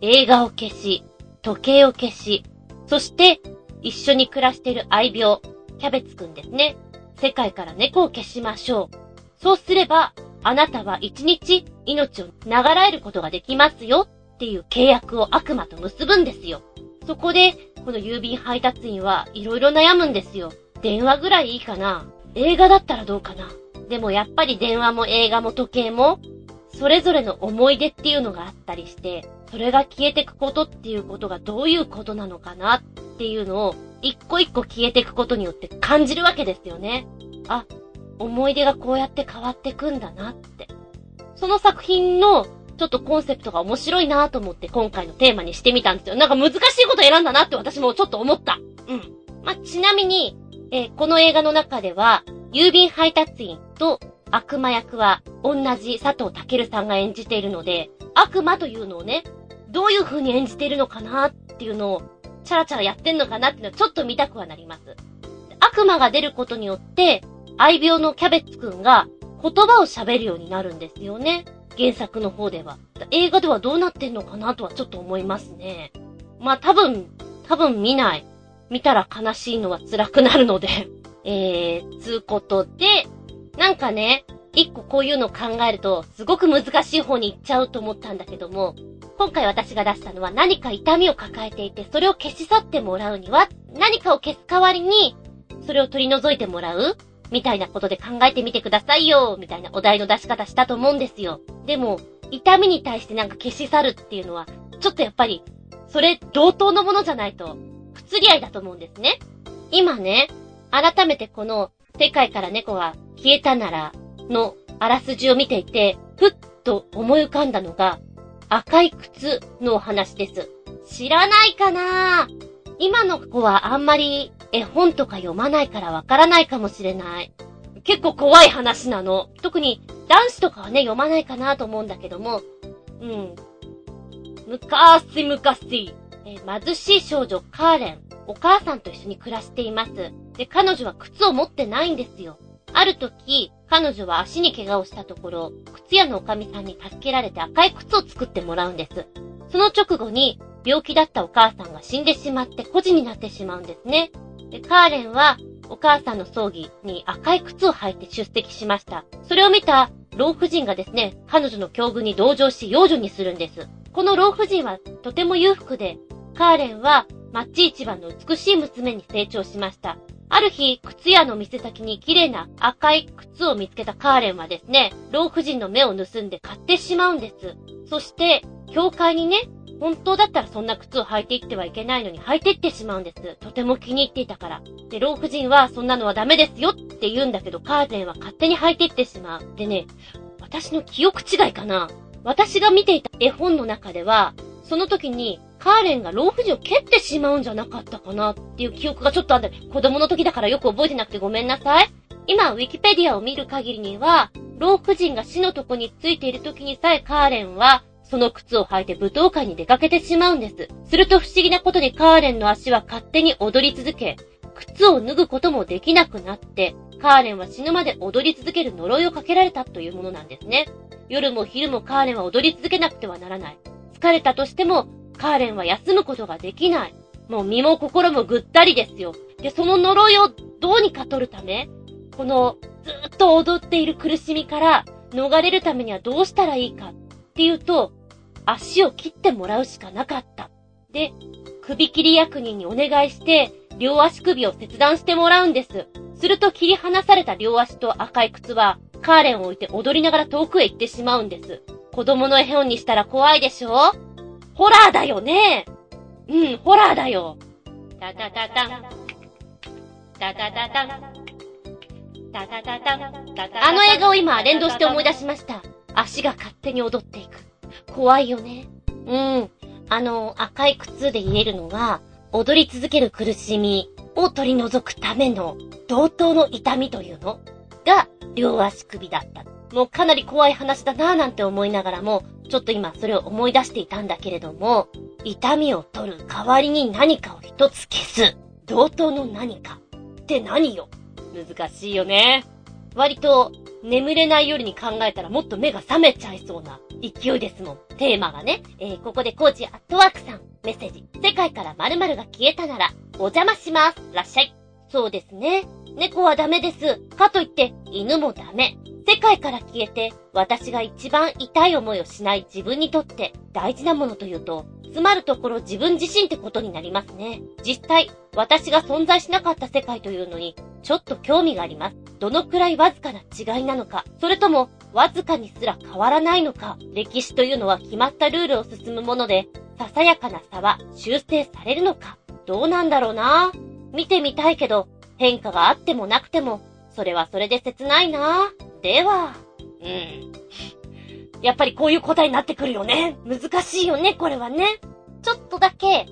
B: 映画を消し、時計を消し、そして一緒に暮らしている愛病、キャベツくんですね。世界から猫を消しましょう。そうすれば、あなたは一日命を長らえることができますよっていう契約を悪魔と結ぶんですよ。そこで、この郵便配達員はいろいろ悩むんですよ。電話ぐらいいいかな映画だったらどうかなでもやっぱり電話も映画も時計も、それぞれの思い出っていうのがあったりして、それが消えてくことっていうことがどういうことなのかなっていうのを、一個一個消えてくことによって感じるわけですよね。あ、思い出がこうやって変わってくんだなって。その作品のちょっとコンセプトが面白いなと思って今回のテーマにしてみたんですよ。なんか難しいこと選んだなって私もちょっと思った。うん。まあ、ちなみに、えー、この映画の中では、郵便配達員と悪魔役は同じ佐藤健さんが演じているので、悪魔というのをね、どういう風に演じているのかなっていうのを、チャラチャラやってんのかなっていうのはちょっと見たくはなります。悪魔が出ることによって、愛病のキャベツくんが言葉を喋るようになるんですよね。原作の方では。映画ではどうなってんのかなとはちょっと思いますね。まあ多分、多分見ない。見たら悲しいのは辛くなるので えー、つうことで、なんかね、一個こういうのを考えると、すごく難しい方に行っちゃうと思ったんだけども、今回私が出したのは何か痛みを抱えていて、それを消し去ってもらうには、何かを消す代わりに、それを取り除いてもらうみたいなことで考えてみてくださいよみたいなお題の出し方したと思うんですよ。でも、痛みに対してなんか消し去るっていうのは、ちょっとやっぱり、それ同等のものじゃないと、不釣り合いだと思うんですね。今ね、改めてこの、世界から猫が消えたなら、のあらすじを見ていて、ふっと思い浮かんだのが、赤い靴のお話です。知らないかな？今の子はあんまり絵本とか読まないからわからないかもしれない。結構怖い話なの。特に男子とかはね、読まないかなと思うんだけども、うん。むかーしむかし、え貧しい少女カーレン、お母さんと一緒に暮らしています。で、彼女は靴を持ってないんですよ。ある時、彼女は足に怪我をしたところ、靴屋のおかみさんに助けられて赤い靴を作ってもらうんです。その直後に、病気だったお母さんが死んでしまって孤児になってしまうんですね。で、カーレンは、お母さんの葬儀に赤い靴を履いて出席しました。それを見た老婦人がですね、彼女の境遇に同情し養女にするんです。この老婦人はとても裕福で、カーレンは町一番の美しい娘に成長しました。ある日、靴屋の店先に綺麗な赤い靴を見つけたカーレンはですね、老婦人の目を盗んで買ってしまうんです。そして、教会にね、本当だったらそんな靴を履いていってはいけないのに履いていってしまうんです。とても気に入っていたから。で、老婦人はそんなのはダメですよって言うんだけど、カーレンは勝手に履いていってしまう。でね、私の記憶違いかな私が見ていた絵本の中では、その時にカーレンが老婦人を蹴ってしまうんじゃなかったかなっていう記憶がちょっとあって、子供の時だからよく覚えてなくてごめんなさい。今、ウィキペディアを見る限りには、老婦人が死のとこについている時にさえカーレンは、その靴を履いて舞踏会に出かけてしまうんです。すると不思議なことにカーレンの足は勝手に踊り続け、靴を脱ぐこともできなくなって、カーレンは死ぬまで踊り続ける呪いをかけられたというものなんですね。夜も昼もカーレンは踊り続けなくてはならない。疲れたとしてもカーレンは休むことができない。もう身も心もぐったりですよ。で、その呪いをどうにか取るため、このずっと踊っている苦しみから逃れるためにはどうしたらいいかっていうと、足を切ってもらうしかなかった。で、首切り役人にお願いして、両足首を切断してもらうんです。すると切り離された両足と赤い靴は、カーレンを置いて踊りながら遠くへ行ってしまうんです。子供の絵本にしたら怖いでしょ？ホラーだよねうん、ホラーだよ。タタタタン。タタタタン。タタタタン。あの映画を今連動して思い出しました。足が勝手に踊っていく。怖いよね。うん。あの、赤い靴で言えるのは、踊り続ける苦しみを取り除くための同等の痛みというのが両足首だった。もうかなり怖い話だなぁなんて思いながらも、ちょっと今それを思い出していたんだけれども、痛みを取る代わりに何かを一つ消す。同等の何か。って何よ？難しいよね。割と、眠れない夜に考えたらもっと目が覚めちゃいそうな勢いですもん。テーマがね。えー、ここでコーチアットワークさん、メッセージ。世界から〇〇が消えたなら、お邪魔します。らっしゃい。そうですね。猫はダメです。かといって、犬もダメ。世界から消えて、私が一番痛い思いをしない自分にとって大事なものというと、つまるところ自分自身ってことになりますね。実際、私が存在しなかった世界というのに、ちょっと興味があります。どのくらいわずかな違いなのか、それとも、わずかにすら変わらないのか、歴史というのは決まったルールを進むもので、ささやかな差は修正されるのか、どうなんだろうな？見てみたいけど、変化があってもなくても、それはそれで切ないなでは、うん。やっぱりこういう答えになってくるよね。難しいよね、これはね。ちょっとだけ、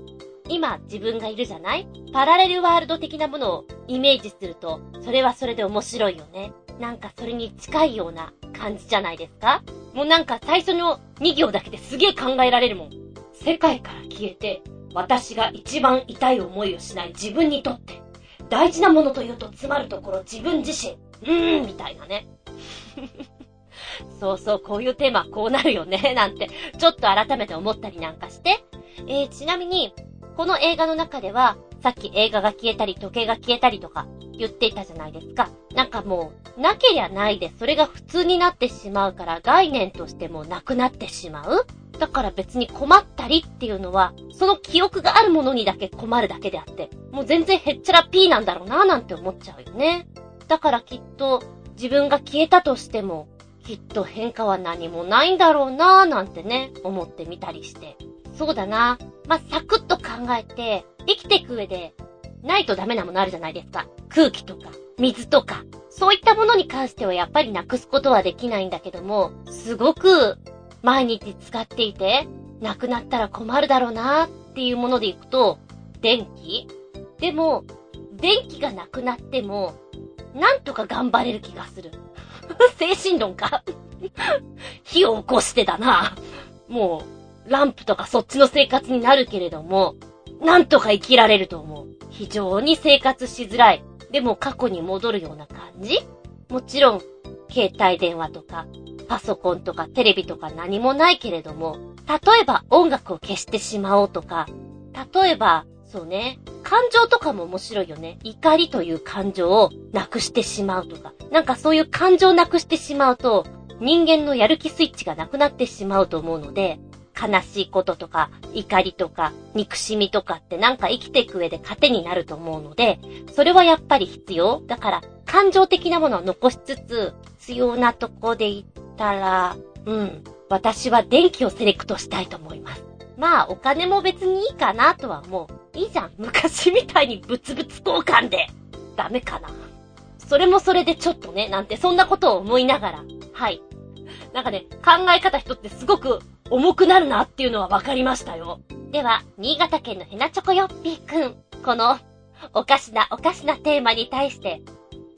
B: 今自分がいるじゃない？パラレルワールド的なものをイメージすると、それはそれで面白いよね。なんかそれに近いような感じじゃないですか？もうなんか最初の2行だけですげえ考えられるもん。世界から消えて、私が一番痛い思いをしない自分にとって、大事なものというと詰まるところ自分自身、うーん、みたいなね。そうそう、こういうテーマこうなるよね、なんて、ちょっと改めて思ったりなんかして。えー、ちなみに、この映画の中では、さっき映画が消えたり、時計が消えたりとか言っていたじゃないですか。なんかもう、なけりゃないで、それが普通になってしまうから、概念としてもなくなってしまうだから別に困ったりっていうのは、その記憶があるものにだけ困るだけであって、もう全然へっちゃらピーなんだろうなぁなんて思っちゃうよね。だからきっと、自分が消えたとしても、きっと変化は何もないんだろうなぁなんてね、思ってみたりして。そうだなまあ、サクッと考えて、生きていく上で、ないとダメなものあるじゃないですか。空気とか、水とか。そういったものに関してはやっぱりなくすことはできないんだけども、すごく毎日使っていて、なくなったら困るだろうなっていうものでいくと、電気でも、電気がなくなっても、なんとか頑張れる気がする。精神論か 火を起こしてだな。もう、ランプとかそっちの生活になるけれども、なんとか生きられると思う。非常に生活しづらい。でも過去に戻るような感じ？もちろん、携帯電話とか、パソコンとかテレビとか何もないけれども、例えば音楽を消してしまおうとか、例えば、そうね、感情とかも面白いよね。怒りという感情をなくしてしまうとか。なんかそういう感情をなくしてしまうと、人間のやる気スイッチがなくなってしまうと思うので、悲しいこととか、怒りとか、憎しみとかってなんか生きていく上で糧になると思うので、それはやっぱり必要だから、感情的なものを残しつつ、必要なとこで言ったら、うん、私は電気をセレクトしたいと思います。まあ、お金も別にいいかなとは思う。いいじゃん。昔みたいにブツブツ交換で。ダメかな。それもそれでちょっとね、なんてそんなことを思いながら。はい。なんかね、考え方一つってすごく重くなるなっていうのは分かりましたよ。では、新潟県のヘナチョコヨッピーくん。この、おかしなおかしなテーマに対して、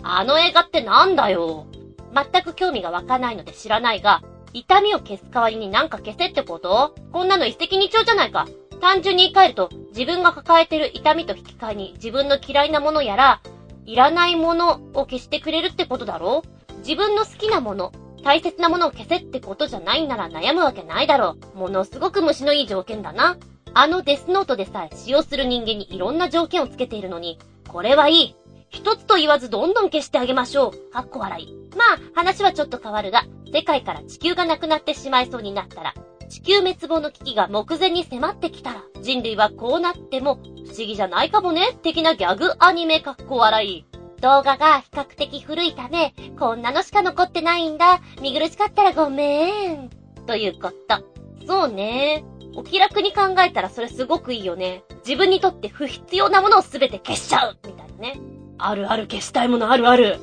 B: あの映画ってなんだよ。全く興味が湧かないので知らないが、痛みを消す代わりになんか消せってこと？こんなの一石二鳥じゃないか。単純に言い換えると、自分が抱えてる痛みと引き換えに自分の嫌いなものやら、いらないものを消してくれるってことだろ？自分の好きなもの、大切なものを消せってことじゃないなら悩むわけないだろう。ものすごく虫のいい条件だな。あのデスノートでさえ使用する人間にいろんな条件をつけているのに、これはいい。一つと言わずどんどん消してあげましょう。かっこ笑い。まあ、話はちょっと変わるが、世界から地球がなくなってしまいそうになったら、地球滅亡の危機が目前に迫ってきたら、人類はこうなっても不思議じゃないかもね、的なギャグアニメかっこ笑い。動画が比較的古いため、こんなのしか残ってないんだ。見苦しかったらごめん。ということ。そうね。お気楽に考えたらそれすごくいいよね。自分にとって不必要なものをすべて消しちゃうみたいなね。あるある消したいものあるある。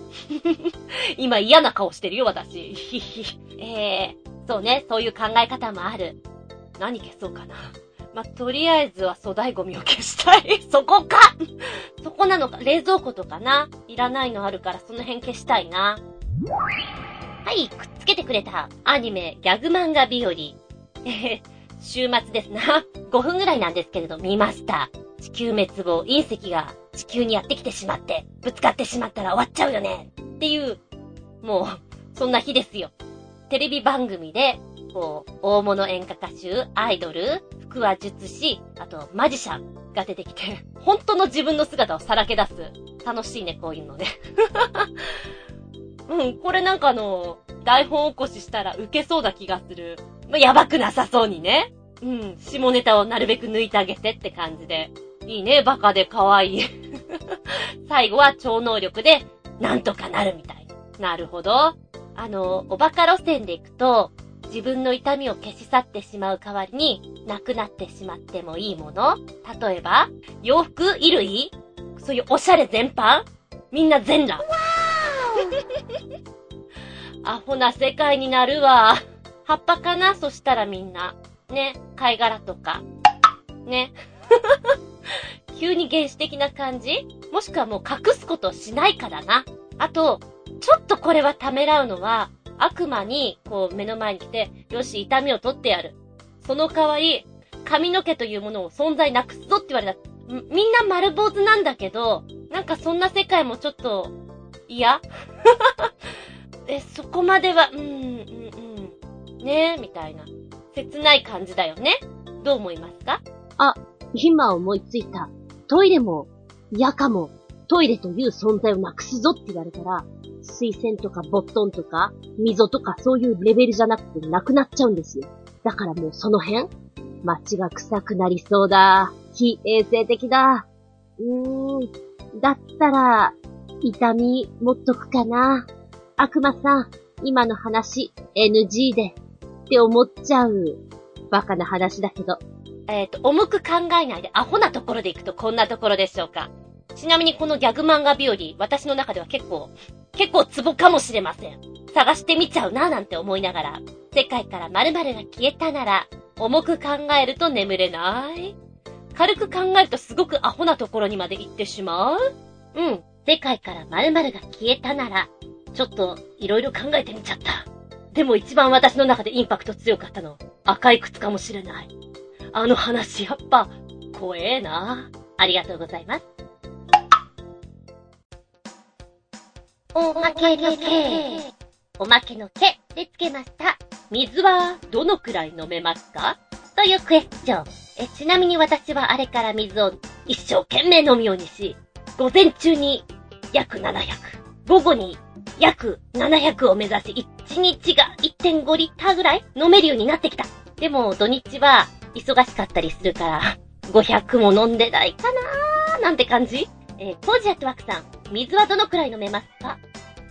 B: 今嫌な顔してるよ、私。えー、そうね、そういう考え方もある。何消そうかな。まあ、とりあえずは粗大ゴミを消したい。そこかそこなのか。冷蔵庫とかな。いらないのあるからその辺消したいな。はい、くっつけてくれた。アニメ、ギャグ漫画日和。え、週末ですな。5分ぐらいなんですけれど見ました。地球滅亡、隕石が地球にやってきてしまって、ぶつかってしまったら終わっちゃうよね。っていう、もう、そんな日ですよ。テレビ番組で、こう、大物演歌歌手、アイドル、腹話術師、あと、マジシャンが出てきて、本当の自分の姿をさらけ出す。楽しいね、こういうのね。うん、これなんかあの、台本起こししたら受けそうな気がする。まやばくなさそうにね。うん、下ネタをなるべく抜いてあげてって感じで。いいね、バカで可愛い。最後は超能力で、なんとかなるみたい。なるほど。あの、おバカ路線で行くと、自分の痛みを消し去ってしまう代わりに、なくなってしまってもいいもの？例えば、洋服衣類？そういうおしゃれ全般？みんな全裸？アホな世界になるわ。葉っぱかな？そしたらみんな。ね、貝殻とか。ね？急に原始的な感じ？もしくはもう隠すことをしないからな。あと、ちょっとこれはためらうのは、悪魔に、こう、目の前に来て、よし、痛みを取ってやる。その代わり、髪の毛というものを存在なくすぞって言われた。みんな丸坊主なんだけど、なんかそんな世界もちょっと、嫌？え、そこまでは、うん、うん、うん。ねえ、みたいな。切ない感じだよね。どう思いますか？
C: あ、今思いついた。トイレも、嫌かも。トイレという存在をなくすぞって言われたら、水洗とかボットンとか、溝とかそういうレベルじゃなくてなくなっちゃうんですよ。だからもうその辺街が臭くなりそうだ。非衛生的だ。うーん。だったら、痛み持っとくかな。悪魔さん、今の話 NG で。って思っちゃう。バカな話だけど。
B: えっ、ー、と、重く考えないでアホなところで行くとこんなところでしょうか。ちなみにこのギャグ漫画日和、私の中では結構、結構ツボかもしれません。探してみちゃうななんて思いながら、世界から〇〇が消えたなら、重く考えると眠れない軽く考えるとすごくアホなところにまで行ってしまううん。世界から〇〇が消えたなら、ちょっと、いろいろ考えてみちゃった。でも一番私の中でインパクト強かったの、赤い靴かもしれない。あの話やっぱ、怖えな。ありがとうございます。おまけのけ。おまけのけでつけました。水はどのくらい飲めますか？というクエスチョン。え、ちなみに私はあれから水を一生懸命飲むようにし、午前中に約700、午後に約700を目指し、1日が1.5リッターぐらい飲めるようになってきた。でも土日は忙しかったりするから、500も飲んでないかなーなんて感じえー、コージアットワークさん、水はどのくらい飲めますか？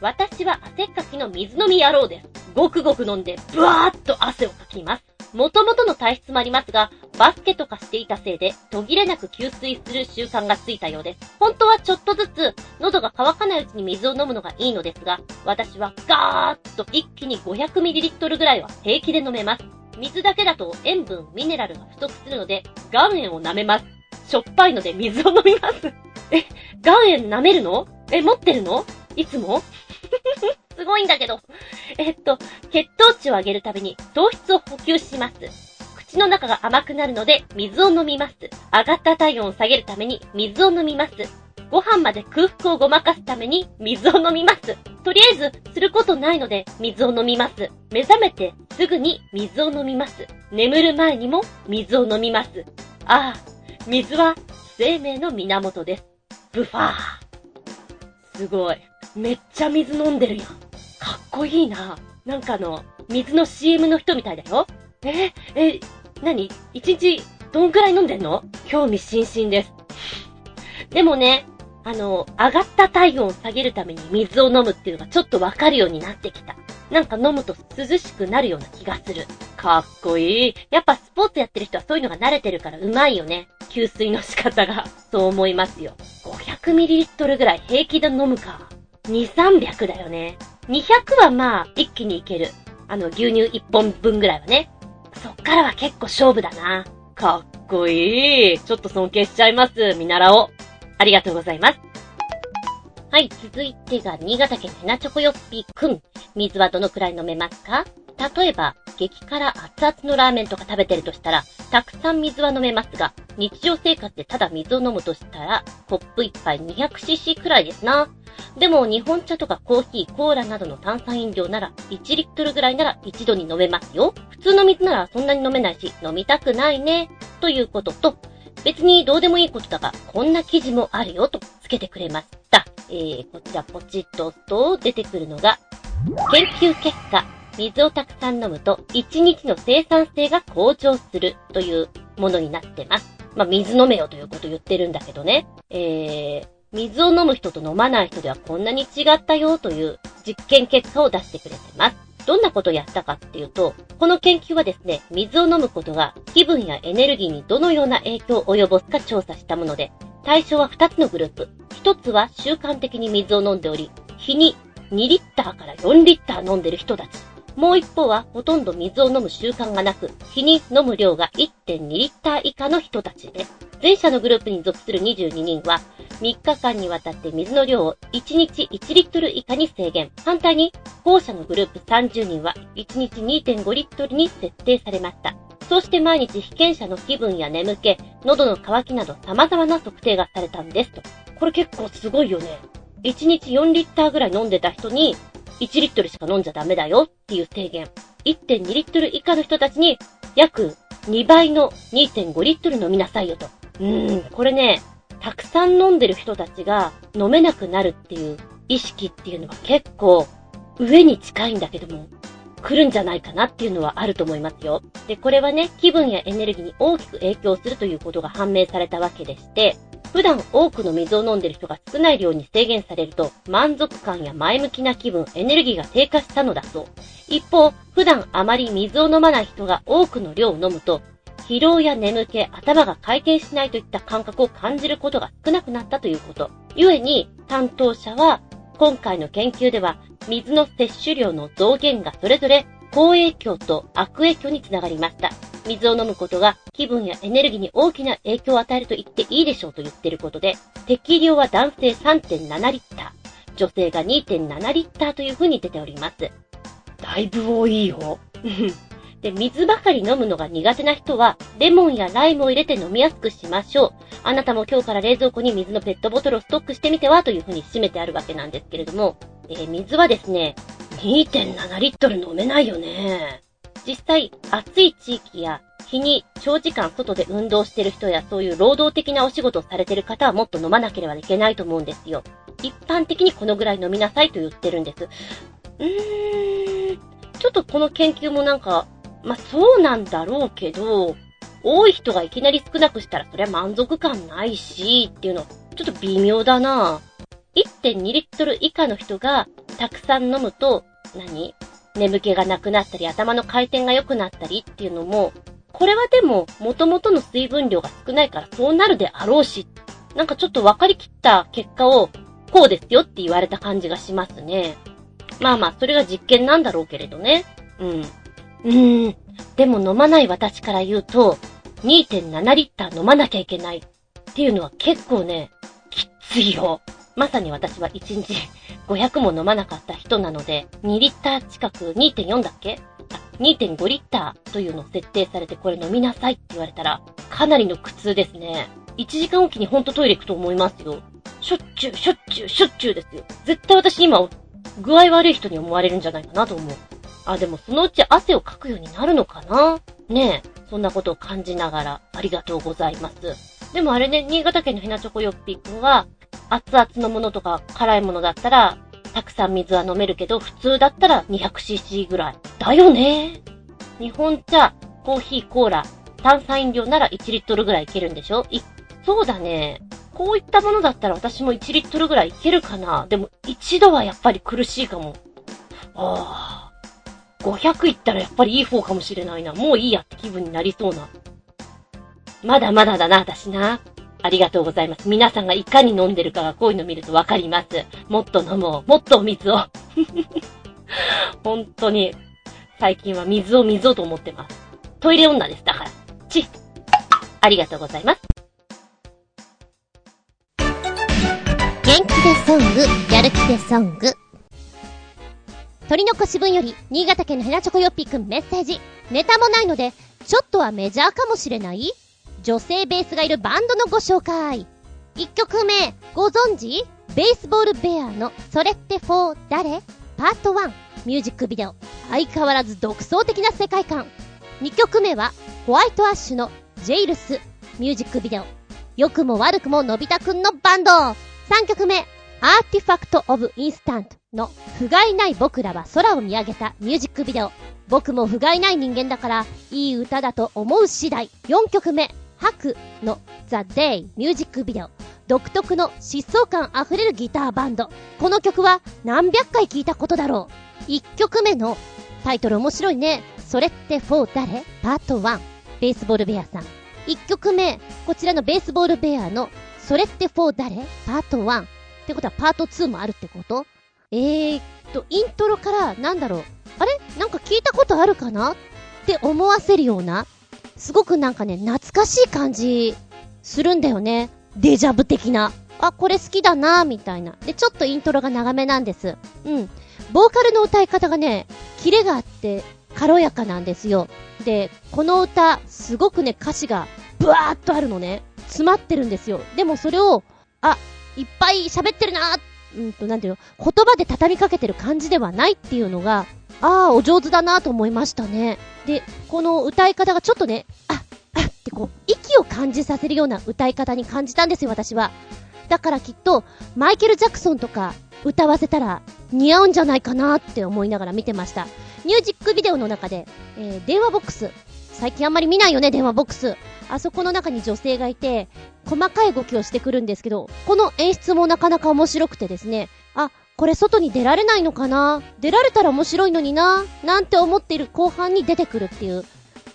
B: 私は汗っかきの水飲み野郎です。ごくごく飲んで、ブワーっと汗をかきます。元々の体質もありますが、バスケとかしていたせいで、途切れなく給水する習慣がついたようです。本当はちょっとずつ、喉が渇かないうちに水を飲むのがいいのですが、私はガーッと一気に 500ml ぐらいは平気で飲めます。水だけだと塩分、ミネラルが不足するので、岩塩を舐めます。しょっぱいので水を飲みます。え、岩塩舐めるの？え、持ってるの？いつも？すごいんだけど。えっと、血糖値を上げるために糖質を補給します。口の中が甘くなるので水を飲みます。上がった体温を下げるために水を飲みます。ご飯まで空腹をごまかすために水を飲みます。とりあえず、することないので水を飲みます。目覚めてすぐに水を飲みます。眠る前にも水を飲みます。ああ、水は生命の源です。ブファー。すごい。めっちゃ水飲んでるやん。かっこいいな。なんかあの、水の CM の人みたいだよ。え、え、なに一日どんくらい飲んでんの？興味津々です。でもね、あの、上がった体温を下げるために水を飲むっていうのがちょっとわかるようになってきた。なんか飲むと涼しくなるような気がする。かっこいい。やっぱスポーツやってる人はそういうのが慣れてるからうまいよね。給水の仕方が。そう思いますよ。500ml ぐらい平気で飲むか。2、300だよね。200はまあ、一気にいける。あの、牛乳1本分ぐらいはね。そっからは結構勝負だな。かっこいい。ちょっと尊敬しちゃいます。見習おう。ありがとうございます。はい、続いてが、新潟県ヘナチョコヨッピーくん。水はどのくらい飲めますか？例えば、激辛熱々のラーメンとか食べてるとしたら、たくさん水は飲めますが、日常生活でただ水を飲むとしたら、コップ1杯 200cc くらいですな。でも、日本茶とかコーヒー、コーラなどの炭酸飲料なら、1リットルぐらいなら一度に飲めますよ。普通の水ならそんなに飲めないし、飲みたくないね。ということと、別にどうでもいいことだが、こんな記事もあるよとつけてくれました。えー、こちらポチッと押すと出てくるのが、研究結果、水をたくさん飲むと1日の生産性が向上するというものになってます。まあ、水飲めよということを言ってるんだけどね。えー、水を飲む人と飲まない人ではこんなに違ったよという実験結果を出してくれてます。どんなことをやったかっていうと、この研究はですね、水を飲むことが気分やエネルギーにどのような影響を及ぼすか調査したもので、対象は2つのグループ。1つは習慣的に水を飲んでおり、日に2リッターから4リッター飲んでる人たち。もう一方はほとんど水を飲む習慣がなく、日に飲む量が1.2リッター以下の人たちで、前者のグループに属する22人は、3日間にわたって水の量を1日1リットル以下に制限。反対に、後者のグループ30人は1日2.5リットルに設定されました。そして毎日被験者の気分や眠気、喉の渇きなど様々な測定がされたんですと。これ結構すごいよね。1日4リッターぐらい飲んでた人に、1リットルしか飲んじゃダメだよっていう提言。1.2リットル以下の人たちに、約2倍の2.5リットル飲みなさいよと。うーん、これね、たくさん飲んでる人たちが飲めなくなるっていう意識っていうのは結構上に近いんだけども、来るんじゃないかなっていうのはあると思いますよ。で、これはね、気分やエネルギーに大きく影響するということが判明されたわけでして、普段多くの水を飲んでる人が少ない量に制限されると、満足感や前向きな気分、エネルギーが低下したのだそう。一方、普段あまり水を飲まない人が多くの量を飲むと、疲労や眠気、頭が回転しないといった感覚を感じることが少なくなったということ。故に、担当者は、今回の研究では、水の摂取量の増減がそれぞれ好影響と悪影響につながりました。水を飲むことが気分やエネルギーに大きな影響を与えると言っていいでしょうと言ってることで、適量は男性3.7リッター、女性が2.7リッターという風に出ております。だいぶ多いよ。で、水ばかり飲むのが苦手な人は、レモンやライムを入れて飲みやすくしましょう。あなたも今日から冷蔵庫に水のペットボトルをストックしてみてはという風に締めてあるわけなんですけれども、えー、水はですね、2.7リットル飲めないよね。実際、暑い地域や日に長時間外で運動してる人やそういう労働的なお仕事をされてる方はもっと飲まなければいけないと思うんですよ。一般的にこのぐらい飲みなさいと言ってるんです。うーん、ちょっとこの研究もなんか、まあ、そうなんだろうけど、多い人がいきなり少なくしたらそりゃ満足感ないし、っていうの、ちょっと微妙だな1.2リットル以下の人がたくさん飲むと、何？眠気がなくなったり、頭の回転が良くなったりっていうのも、これはでも、元々の水分量が少ないからそうなるであろうし、なんかちょっと分かりきった結果を、こうですよって言われた感じがしますね。まあまあ、それが実験なんだろうけれどね。うん。うーん。でも飲まない私から言うと、2.7リッター飲まなきゃいけないっていうのは結構ね、きついよ。まさに私は1日500も飲まなかった人なので、2リッター近く、2.4だっけ？あ、2.5リッターというのを設定されてこれ飲みなさいって言われたら、かなりの苦痛ですね。1時間おきにほんとトイレ行くと思いますよ。しょっちゅう、しょっちゅう、しょっちゅうですよ。絶対私今、具合悪い人に思われるんじゃないかなと思う。あ、でもそのうち汗をかくようになるのかな？ねえ、そんなことを感じながら、ありがとうございます。でもあれね、新潟県のひなチョコヨッピーくんは、熱々のものとか辛いものだったら、たくさん水は飲めるけど、普通だったら 200cc ぐらい。だよね日本茶、コーヒー、コーラ、炭酸飲料なら1リットルぐらいいけるんでしょ？い、そうだね。こういったものだったら私も1リットルぐらいいけるかな。でも、一度はやっぱり苦しいかも。ああ。500いったらやっぱりいい方かもしれないな。もういいやって気分になりそうな。まだまだだな、私な。ありがとうございます。皆さんがいかに飲んでるかがこういうの見るとわかります。もっと飲もう。もっとお水を。本当に、最近は水を水をと思ってます。トイレ女です。だから。ち。ありがとうございます。
A: 元気でソング、やる気でソング。鳥の腰分より、新潟県のヘナチョコヨッピーくんメッセージ。ネタもないので、ちょっとはメジャーかもしれない？女性ベースがいるバンドのご紹介。1曲目、ご存知？ベースボールベアのそれってフォー誰？パート1ミュージックビデオ。相変わらず独創的な世界観。2曲目は、ホワイトアッシュの Jails ミュージックビデオ。良くも悪くものび太くんのバンド。3曲目、アーティファクト・オブ・インスタントの不甲斐ない僕らは空を見上げたミュージックビデオ。僕も不甲斐ない人間だから、いい歌だと思う次第。4曲目、白の The Day ミュージックビデオ。独特の疾走感あふれるギターバンド。この曲は何百回聴いたことだろう。1曲目のタイトル面白いね。それって4誰？パート1。ベースボールベアさん。1曲目、こちらのベースボールベアのそれって4誰？パート1。ってことはパート2もあるってこと？えーっと、イントロからなんだろう？あれ？なんか聞いたことあるかな？って思わせるような？すごくなんかね、懐かしい感じ、するんだよね。デジャブ的な。あ、これ好きだなみたいな。で、ちょっとイントロが長めなんです。うん。ボーカルの歌い方がね、キレがあって、軽やかなんですよ。で、この歌、すごくね、歌詞が、ブワーっとあるのね。詰まってるんですよ。でもそれを、あ、いっぱい喋ってるなうんと、なんていうの、言葉で畳みかけてる感じではないっていうのが、ああ、お上手だなと思いましたね。で、この歌い方がちょっとね、あ、あってこう、息を感じさせるような歌い方に感じたんですよ、私は。だからきっと、マイケル・ジャクソンとか歌わせたら似合うんじゃないかなって思いながら見てました。ミュージックビデオの中で、えー、電話ボックス。最近あんまり見ないよね、電話ボックス。あそこの中に女性がいて、細かい動きをしてくるんですけど、この演出もなかなか面白くてですね、あ、これ外に出られないのかな出られたら面白いのにななんて思っている後半に出てくるっていう、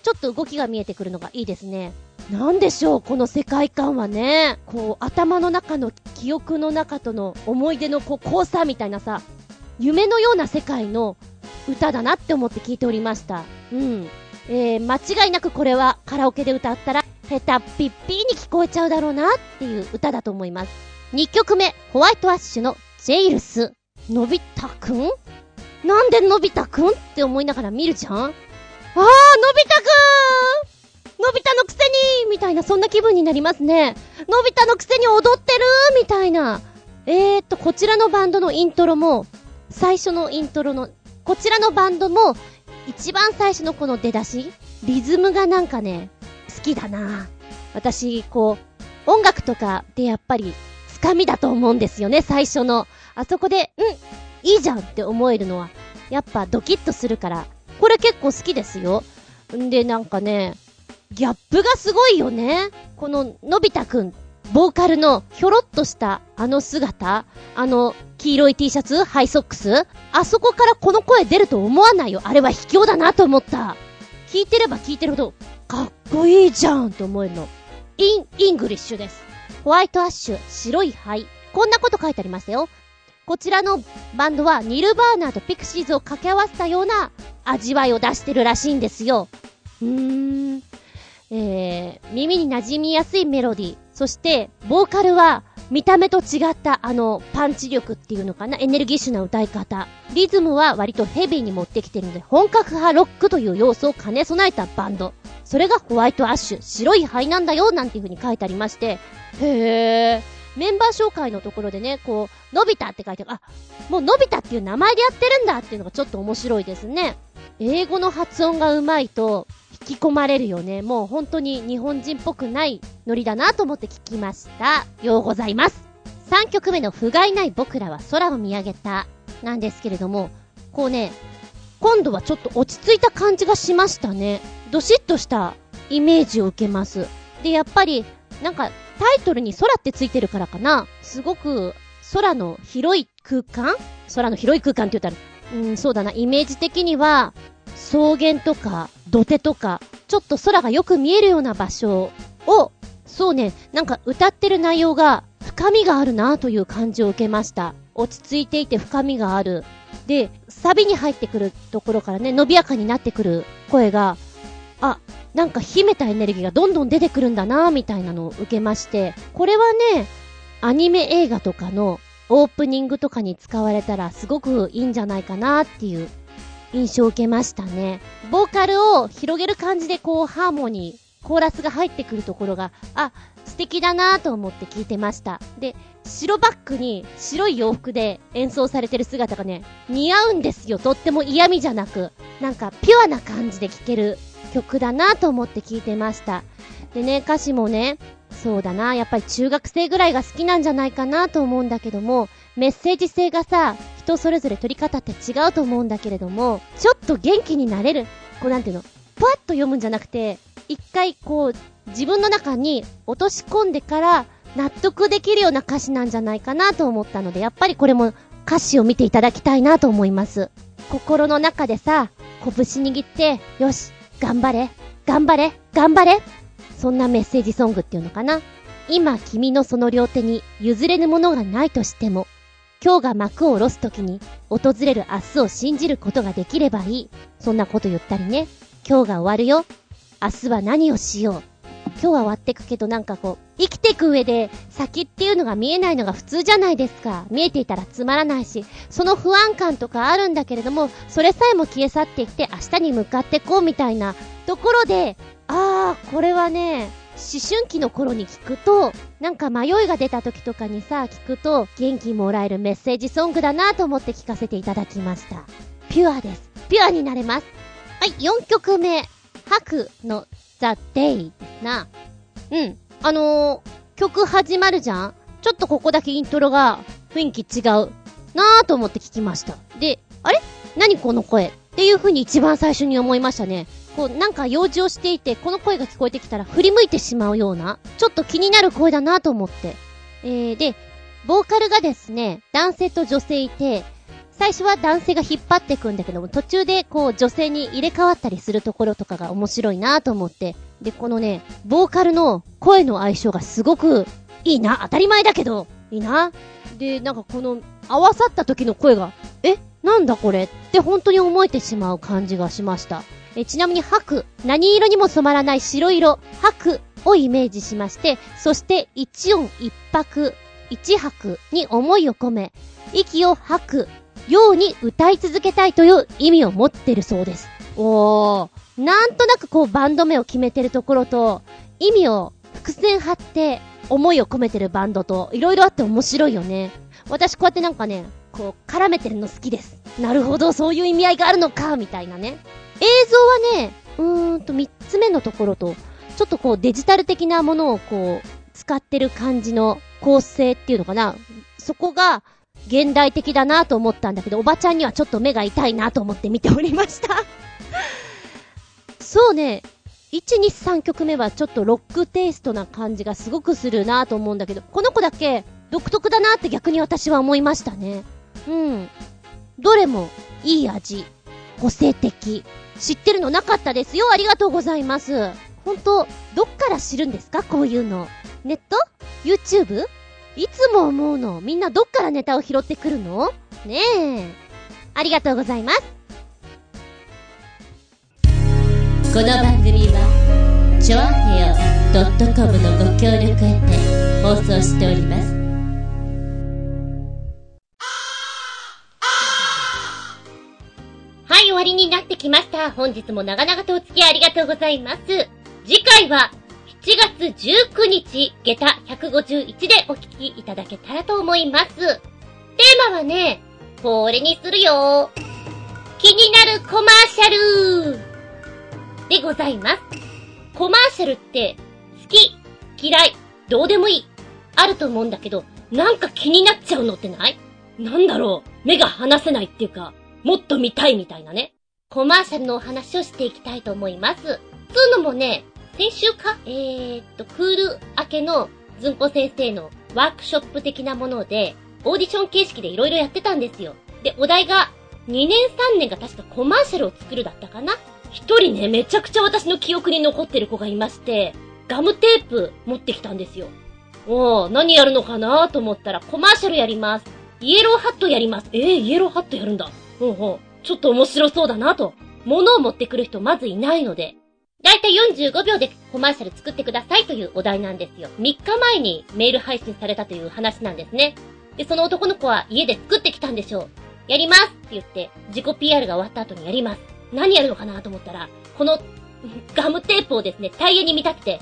A: ちょっと動きが見えてくるのがいいですね。なんでしょう、この世界観はね。こう、頭の中の記憶の中との思い出のこう、交差みたいなさ、夢のような世界の歌だなって思って聞いておりました。うん。えー、間違いなくこれはカラオケで歌ったら、ヘタッピッピーに聞こえちゃうだろうなっていう歌だと思います。2曲目、ホワイトアッシュのジェイルス。のび太くん？なんでのび太くんって思いながら見るじゃん？あー、のび太くんのび太のくせにみたいな、そんな気分になりますね。のび太のくせに踊ってるみたいな。えーっと、こちらのバンドのイントロも、最初のイントロの、こちらのバンドも、一番最初のこの出だしリズムがなんかね、好きだな私、こう、音楽とかでやっぱり、つかみだと思うんですよね、最初の。あそこで、うんいいじゃんって思えるのは、やっぱドキッとするから、これ結構好きですよ。んで、なんかね、ギャップがすごいよね。この、のび太くん、ボーカルのひょろっとしたあの姿、あの黄色い T シャツ、ハイソックス、あそこからこの声出ると思わないよ。あれは卑怯だなと思った。聞いてれば聞いてるほど、かっこいいじゃんと思えるの。 In, English です。ホワイトアッシュ、白い灰。こんなこと書いてありましたよ。こちらのバンドはニルヴァーナとピクシーズを掛け合わせたような味わいを出してるらしいんですよ。うーん。えー、耳に馴染みやすいメロディー。そして、ボーカルは、見た目と違ったあの、パンチ力っていうのかなエネルギッシュな歌い方。リズムは割とヘビーに持ってきてるので、本格派ロックという要素を兼ね備えたバンド。それがホワイトアッシュ、白い灰なんだよ、なんていう風に書いてありまして、へー。メンバー紹介のところでね、こう、のび太って書いてある。あ、もうのび太っていう名前でやってるんだっていうのがちょっと面白いですね。英語の発音が上手いと、引き込まれるよね。もう本当に日本人っぽくないノリだなと思って聞きました。ようございます。3曲目の不甲斐ない僕らは空を見上げた。なんですけれども、こうね、今度はちょっと落ち着いた感じがしましたね。どしっとしたイメージを受けます。で、やっぱり、なんか、タイトルに空ってついてるからかな。すごく、空の広い空間？空の広い空間って言ったら、うん、そうだな、イメージ的には、草原とか、土手とか、ちょっと空がよく見えるような場所を、そうね、なんか歌ってる内容が深みがあるなという感じを受けました。落ち着いていて深みがある。で、サビに入ってくるところからね、伸びやかになってくる声が、あ、なんか秘めたエネルギーがどんどん出てくるんだなみたいなのを受けまして、これはね、アニメ映画とかのオープニングとかに使われたらすごくいいんじゃないかなっていう印象を受けましたね。ボーカルを広げる感じでこうハーモニー、コーラスが入ってくるところが、あ、素敵だなと思って聞いてました。で、白バックに白い洋服で演奏されてる姿がね、似合うんですよ。とっても嫌味じゃなく、なんかピュアな感じで聴ける曲だなと思って聞いてました。でね、歌詞もね、そうだな、やっぱり中学生ぐらいが好きなんじゃないかなと思うんだけども、メッセージ性がさ、人それぞれ取り方って違うと思うんだけれども、ちょっと元気になれる。こうなんていうの、ふわっと読むんじゃなくて、一回こう、自分の中に落とし込んでから納得できるような歌詞なんじゃないかなと思ったので、やっぱりこれも歌詞を見ていただきたいなと思います。心の中でさ、拳握って、よし、頑張れ、頑張れ、頑張れ。そんなメッセージソングっていうのかな。今君のその両手に譲れぬものがないとしても、今日が幕を下ろす時に訪れる明日を信じることができればいい。そんなこと言ったりね。今日が終わるよ。明日は何をしよう。今日は終わってくけどなんかこう、生きていく上で先っていうのが見えないのが普通じゃないですか。見えていたらつまらないし、その不安感とかあるんだけれども、それさえも消え去っていって明日に向かってこうみたいなところで、あー、これはね、思春期の頃に聞くと、なんか迷いが出た時とかにさ、聞くと元気もらえるメッセージソングだなと思って聞かせていただきました。ピュアです。ピュアになれます。はい、4曲目。白の The Day ですな。うん。あのー、曲始まるじゃんちょっとここだけイントロが雰囲気違うなぁと思って聞きました。で、あれ？何この声？っていう風に一番最初に思いましたね。こう、なんか用事をしていて、この声が聞こえてきたら振り向いてしまうような、ちょっと気になる声だなと思って。えー、で、ボーカルがですね、男性と女性いて、最初は男性が引っ張っていくんだけども、途中でこう女性に入れ替わったりするところとかが面白いなと思って。で、このね、ボーカルの声の相性がすごくいいな。当たり前だけど、いいな。で、なんかこの合わさった時の声が、え？なんだこれ？って本当に思えてしまう感じがしました。えちなみに白、何色にも染まらない白色、白をイメージしまして、そして一音一拍、一拍に思いを込め、息を吐くように歌い続けたいという意味を持ってるそうです。おー。なんとなくこうバンド名を決めてるところと、意味を伏線張って思いを込めてるバンドと、いろいろあって面白いよね。私こうやってなんかね、こう絡めてるの好きです。なるほど、そういう意味合いがあるのか、みたいなね。映像はね、うーんと3つ目のところと、ちょっとこうデジタル的なものをこう、使ってる感じの構成っていうのかな。そこが、現代的だなと思ったんだけど、おばちゃんにはちょっと目が痛いなと思って見ておりましたそうね、1、2、3曲目はちょっとロックテイストな感じがすごくするなと思うんだけど、この子だけ独特だなって逆に私は思いましたね。うん。どれもいい味。個性的。知ってるのなかったですよ。ありがとうございます。ほんと、どっから知るんですか？こういうの。ネット ?YouTube? いつも思うの。みんなどっからネタを拾ってくるの？ねえ。ありがとうございます。
D: この番組は、ちょあへよ .com のご協力へて放送しております。
B: はい、終わりになってきました。本日も長々とお付き合いありがとうございます。次回は、7月19日、下駄151でお聞きいただけたらと思います。テーマはね、これにするよ。気になるコマーシャルでございます。コマーシャルって、好き、嫌い、どうでもいい、あると思うんだけど、なんか気になっちゃうのってない？なんだろう、目が離せないっていうか、もっと見たいみたいなね。コマーシャルのお話をしていきたいと思います。つうのもね、先週か？えーっと、クール明けのずんこ先生のワークショップ的なもので、オーディション形式でいろいろやってたんですよ。で、お題が、2年3年が確かコマーシャルを作るだったかな？一人ね、めちゃくちゃ私の記憶に残ってる子がいまして、ガムテープ持ってきたんですよ。おー、何やるのかな？と思ったら、コマーシャルやります。イエローハットやります。えー、イエローハットやるんだ。ほうほう。ちょっと面白そうだなと。物を持ってくる人まずいないので。だいたい45秒でコマーシャル作ってくださいというお題なんですよ。3日前にメール配信されたという話なんですね。で、その男の子は家で作ってきたんでしょう。やりますって言って、自己 PR が終わった後にやります。何やるのかなと思ったら、このガムテープをですね、タイヤに見立てて、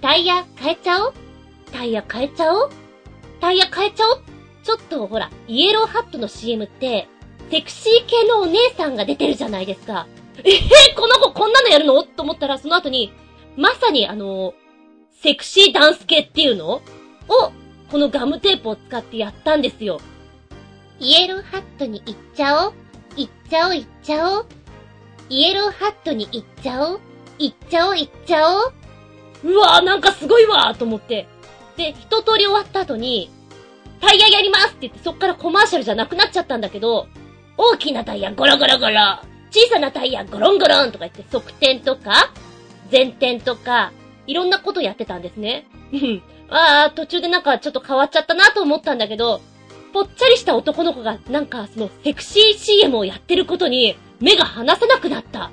B: タイヤ変えちゃおう？タイヤ変えちゃおう？タイヤ変えちゃおう？ちょっとほら、イエローハットの CM って、セクシー系のお姉さんが出てるじゃないですか。えー、この子こんなのやるの？と思ったら、その後に、まさにあのセクシーダンス系っていうの？を、このガムテープを使ってやったんですよ。
A: イエローハットに行っちゃおう。行っちゃおう、行っちゃおう。イエローハットに行っちゃおう。行っちゃおう、行っちゃおう。
B: うわーなんかすごいわーと思って。で、一通り終わった後に、タイヤやりますって言ってそっからコマーシャルじゃなくなっちゃったんだけど、大きなタイヤゴロゴロゴロ、小さなタイヤゴロンゴロンとか言って側転とか、前転とか、いろんなことやってたんですね。うん。あー、途中でなんかちょっと変わっちゃったなと思ったんだけど、ぽっちゃりした男の子がなんかそのセクシー CM をやってることに目が離せなくなった。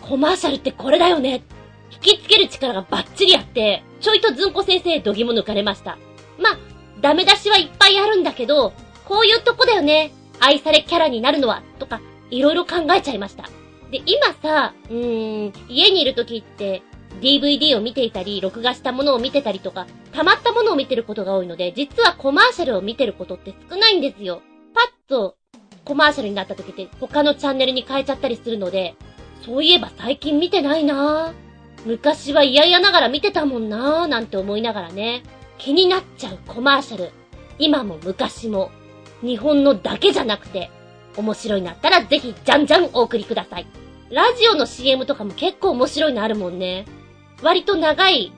B: コマーシャルってこれだよね。引きつける力がバッチリあって、ちょいとずんこ先生度肝抜かれました。まあ、ダメ出しはいっぱいあるんだけど、こういうとこだよね。愛されキャラになるのは、とか、いろいろ考えちゃいました。で、今さ、うーん、家にいる時って、DVD を見ていたり、録画したものを見てたりとか、溜まったものを見てることが多いので、実はコマーシャルを見てることって少ないんですよ。パッと、コマーシャルになった時って、他のチャンネルに変えちゃったりするので、そういえば最近見てないなぁ。昔は嫌々ながら見てたもんなぁ、なんて思いながらね。気になっちゃうコマーシャル。今も昔も、日本のだけじゃなくて、面白いなったらぜひじゃんじゃんお送りください。ラジオの CM とかも結構面白いのあるもんね。割と長い、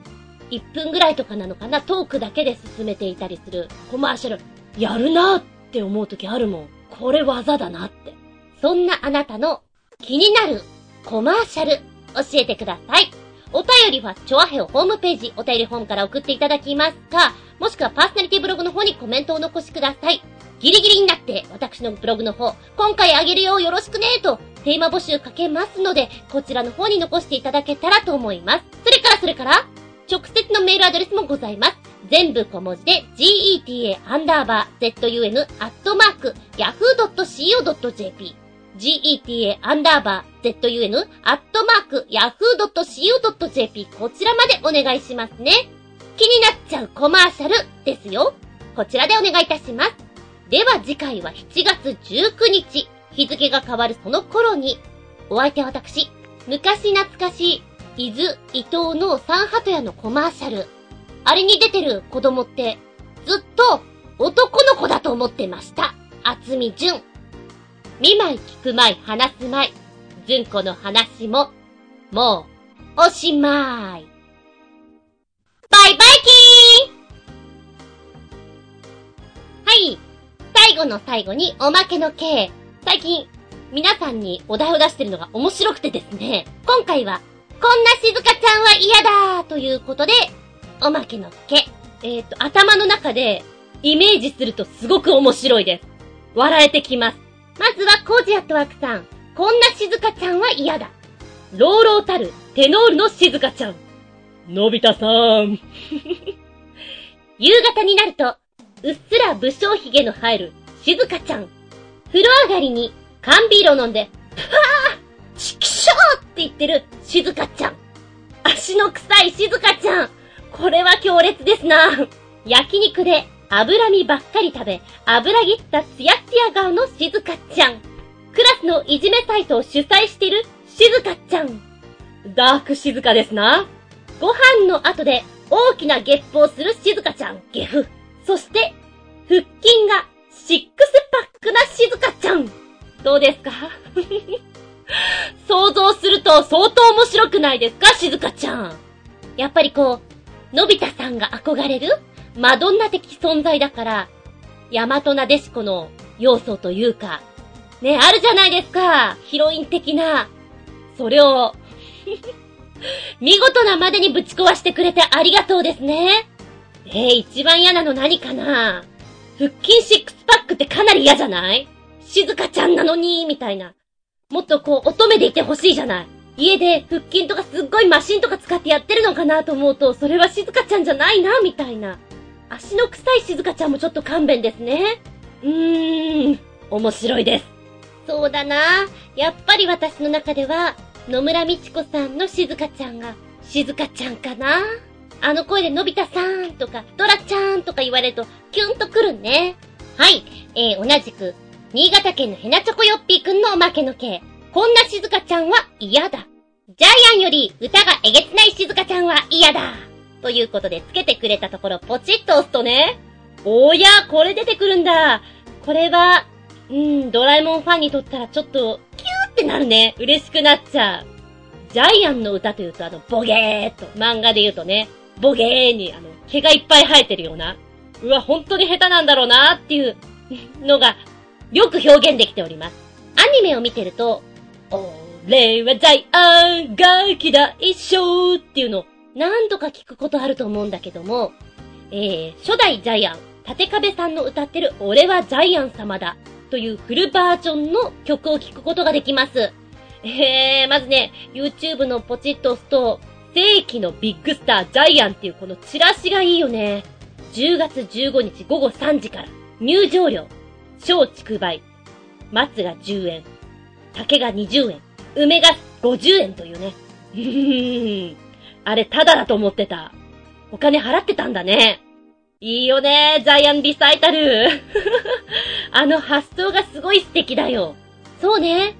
B: 1分ぐらいとかなのかな、トークだけで進めていたりするコマーシャル、やるなって思う時あるもん。これ技だなって。そんなあなたの気になるコマーシャル、教えてください。お便りは、チョアヘオホームページ、お便りフォームから送っていただきますか、もしくはパーソナリティブログの方にコメントをお残しください。ギリギリになって、私のブログの方、今回あげるよよろしくねと、テーマ募集かけますので、こちらの方に残していただけたらと思います。それからそれから、直接のメールアドレスもございます。全部小文字で、geta アンダーバー zun アットマーク yahoo.co.jp geta アンダーバー zun アットマーク yahoo.co.jp こちらまでお願いしますね。気になっちゃうコマーシャルですよ。こちらでお願いいたします。では次回は7月19日、日付が変わるその頃に、お相手は私、昔懐かしい、伊豆、伊東の三鳩屋のコマーシャル。あれに出てる子供って、ずっと男の子だと思ってました。厚み純。見舞い聞く舞い話す舞い。純子の話も、もう、おしまい。バイバイキーンはい。最後の最後におまけの刑。最近、皆さんにお題を出してるのが面白くてですね。今回は、こんな静香ちゃんは嫌だということで、おまけのけ。えっ、と、頭の中で、イメージするとすごく面白いです。笑えてきます。まずは、コージアットワークさん。こんな静香ちゃんは嫌だ。朗々たる、テノールの静香ちゃん。のび太さん。夕方になると、うっすら武将髭の生える静香ちゃん。風呂上がりに缶ビールを飲んで、ぷわーちきしょーって言ってる静香ちゃん。足の臭い静香ちゃん。これは強烈ですな。焼肉で脂身ばっかり食べ、油ぎったツヤツヤ顔の静香ちゃん。クラスのいじめサイトを主催している静香ちゃん。ダーク静香ですな。ご飯の後で大きなゲップをする静香ちゃん、ゲフ。そして、腹筋がシックスパックな静香ちゃん。どうですか？想像すると相当面白くないですか？静香ちゃん。やっぱりこう、のび太さんが憧れるマドンナ的存在だから、ヤマトナデシコの要素というか、ね、あるじゃないですか。ヒロイン的な。それを、見事なまでにぶち壊してくれてありがとうですね。えー、一番嫌なの何かな？腹筋シックスパックってかなり嫌じゃない？静香ちゃんなのに、みたいな。もっとこう、乙女でいてほしいじゃない？家で腹筋とかすっごいマシンとか使ってやってるのかなと思うと、それは静香ちゃんじゃないな、みたいな。足の臭い静香ちゃんもちょっと勘弁ですね。うーん、面白いです。そうだなやっぱり私の中では、野村美智子さんの静香ちゃんが、静香ちゃんかなあの声でのび太さんとか、ドラちゃんとか言われると、キュンとくるね。はい、えー、同じく、新潟県のヘナチョコヨッピーくんのおまけの系。こんな静香ちゃんは嫌だ。ジャイアンより歌がえげつない静香ちゃんは嫌だ。ということで、つけてくれたところ、ポチッと押すとね、おや、これ出てくるんだ。これは、うん、ドラえもんファンにとったらちょっと、キューってなるね。嬉しくなっちゃう。ジャイアンの歌というと、あの、ボゲーと、漫画で言うとね、ボゲーに、あの、毛がいっぱい生えてるような、うわ、本当に下手なんだろうなっていうのが、よく表現できております。アニメを見てると、俺はジャイアンが嫌いしょっていうのを何度か聞くことあると思うんだけども、えー、初代ジャイアン、縦壁さんの歌ってる俺はジャイアン様だというフルバージョンの曲を聞くことができます。えー、まずね、YouTube のポチッと押すと、世紀のビッグスタージャイアンっていうこのチラシがいいよね。10月15日午後3時から、入場料、小竹梅、松が10円、竹が20円、梅が50円というね。うーんあれ、ただだと思ってた。お金払ってたんだね。いいよね、ジャイアンリサイタル。あの発想がすごい素敵だよ。そうね。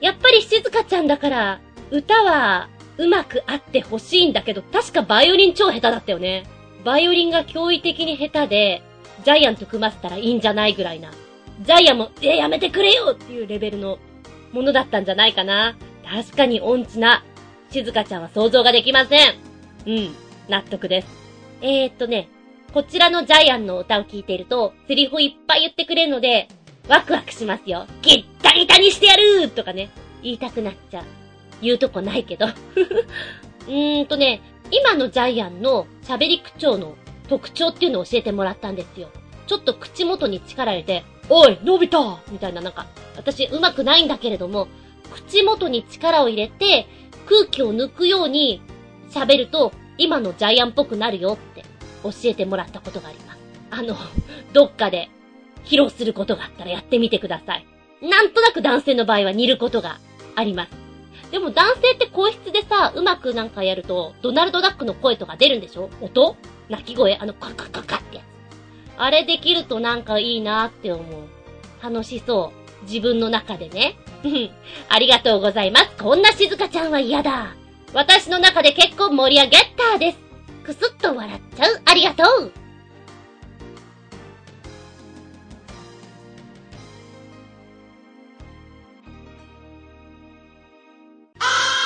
B: やっぱり静香ちゃんだから、歌はうまくあってほしいんだけど、確かバイオリン超下手だったよね。バイオリンが驚異的に下手で、ジャイアンと組ませたらいいんじゃないぐらいな。ジャイアンも、え、やめてくれよっていうレベルのものだったんじゃないかな。確かに音痴な、静香ちゃんは想像ができません。うん、納得です。えー、っとね、こちらのジャイアンの歌を聴いていると、セリフをいっぱい言ってくれるので、ワクワクしますよ。ギッタギタにしてやるとかね、言いたくなっちゃう。言うとこないけど。うーんとね、今のジャイアンの喋り口調の特徴っていうのを教えてもらったんですよ。ちょっと口元に力入れて、おい、のび太みたいななんか、私上手くないんだけれども、口元に力を入れて、空気を抜くように喋ると、今のジャイアンっぽくなるよって教えてもらったことがあります。あの、どっかで披露することがあったらやってみてください。なんとなく男性の場合は似ることがあります。でも男性って声質でさ、うまくなんかやると、ドナルドダックの声とか出るんでしょ？音？鳴き声？あの、カカカカってやつ。あれできるとなんかいいなって思う。楽しそう。自分の中でね。うんありがとうございます。こんな静香ちゃんは嫌だ。私の中で結構盛り上げたです。くすっと笑っちゃう。ありがとう。Ah!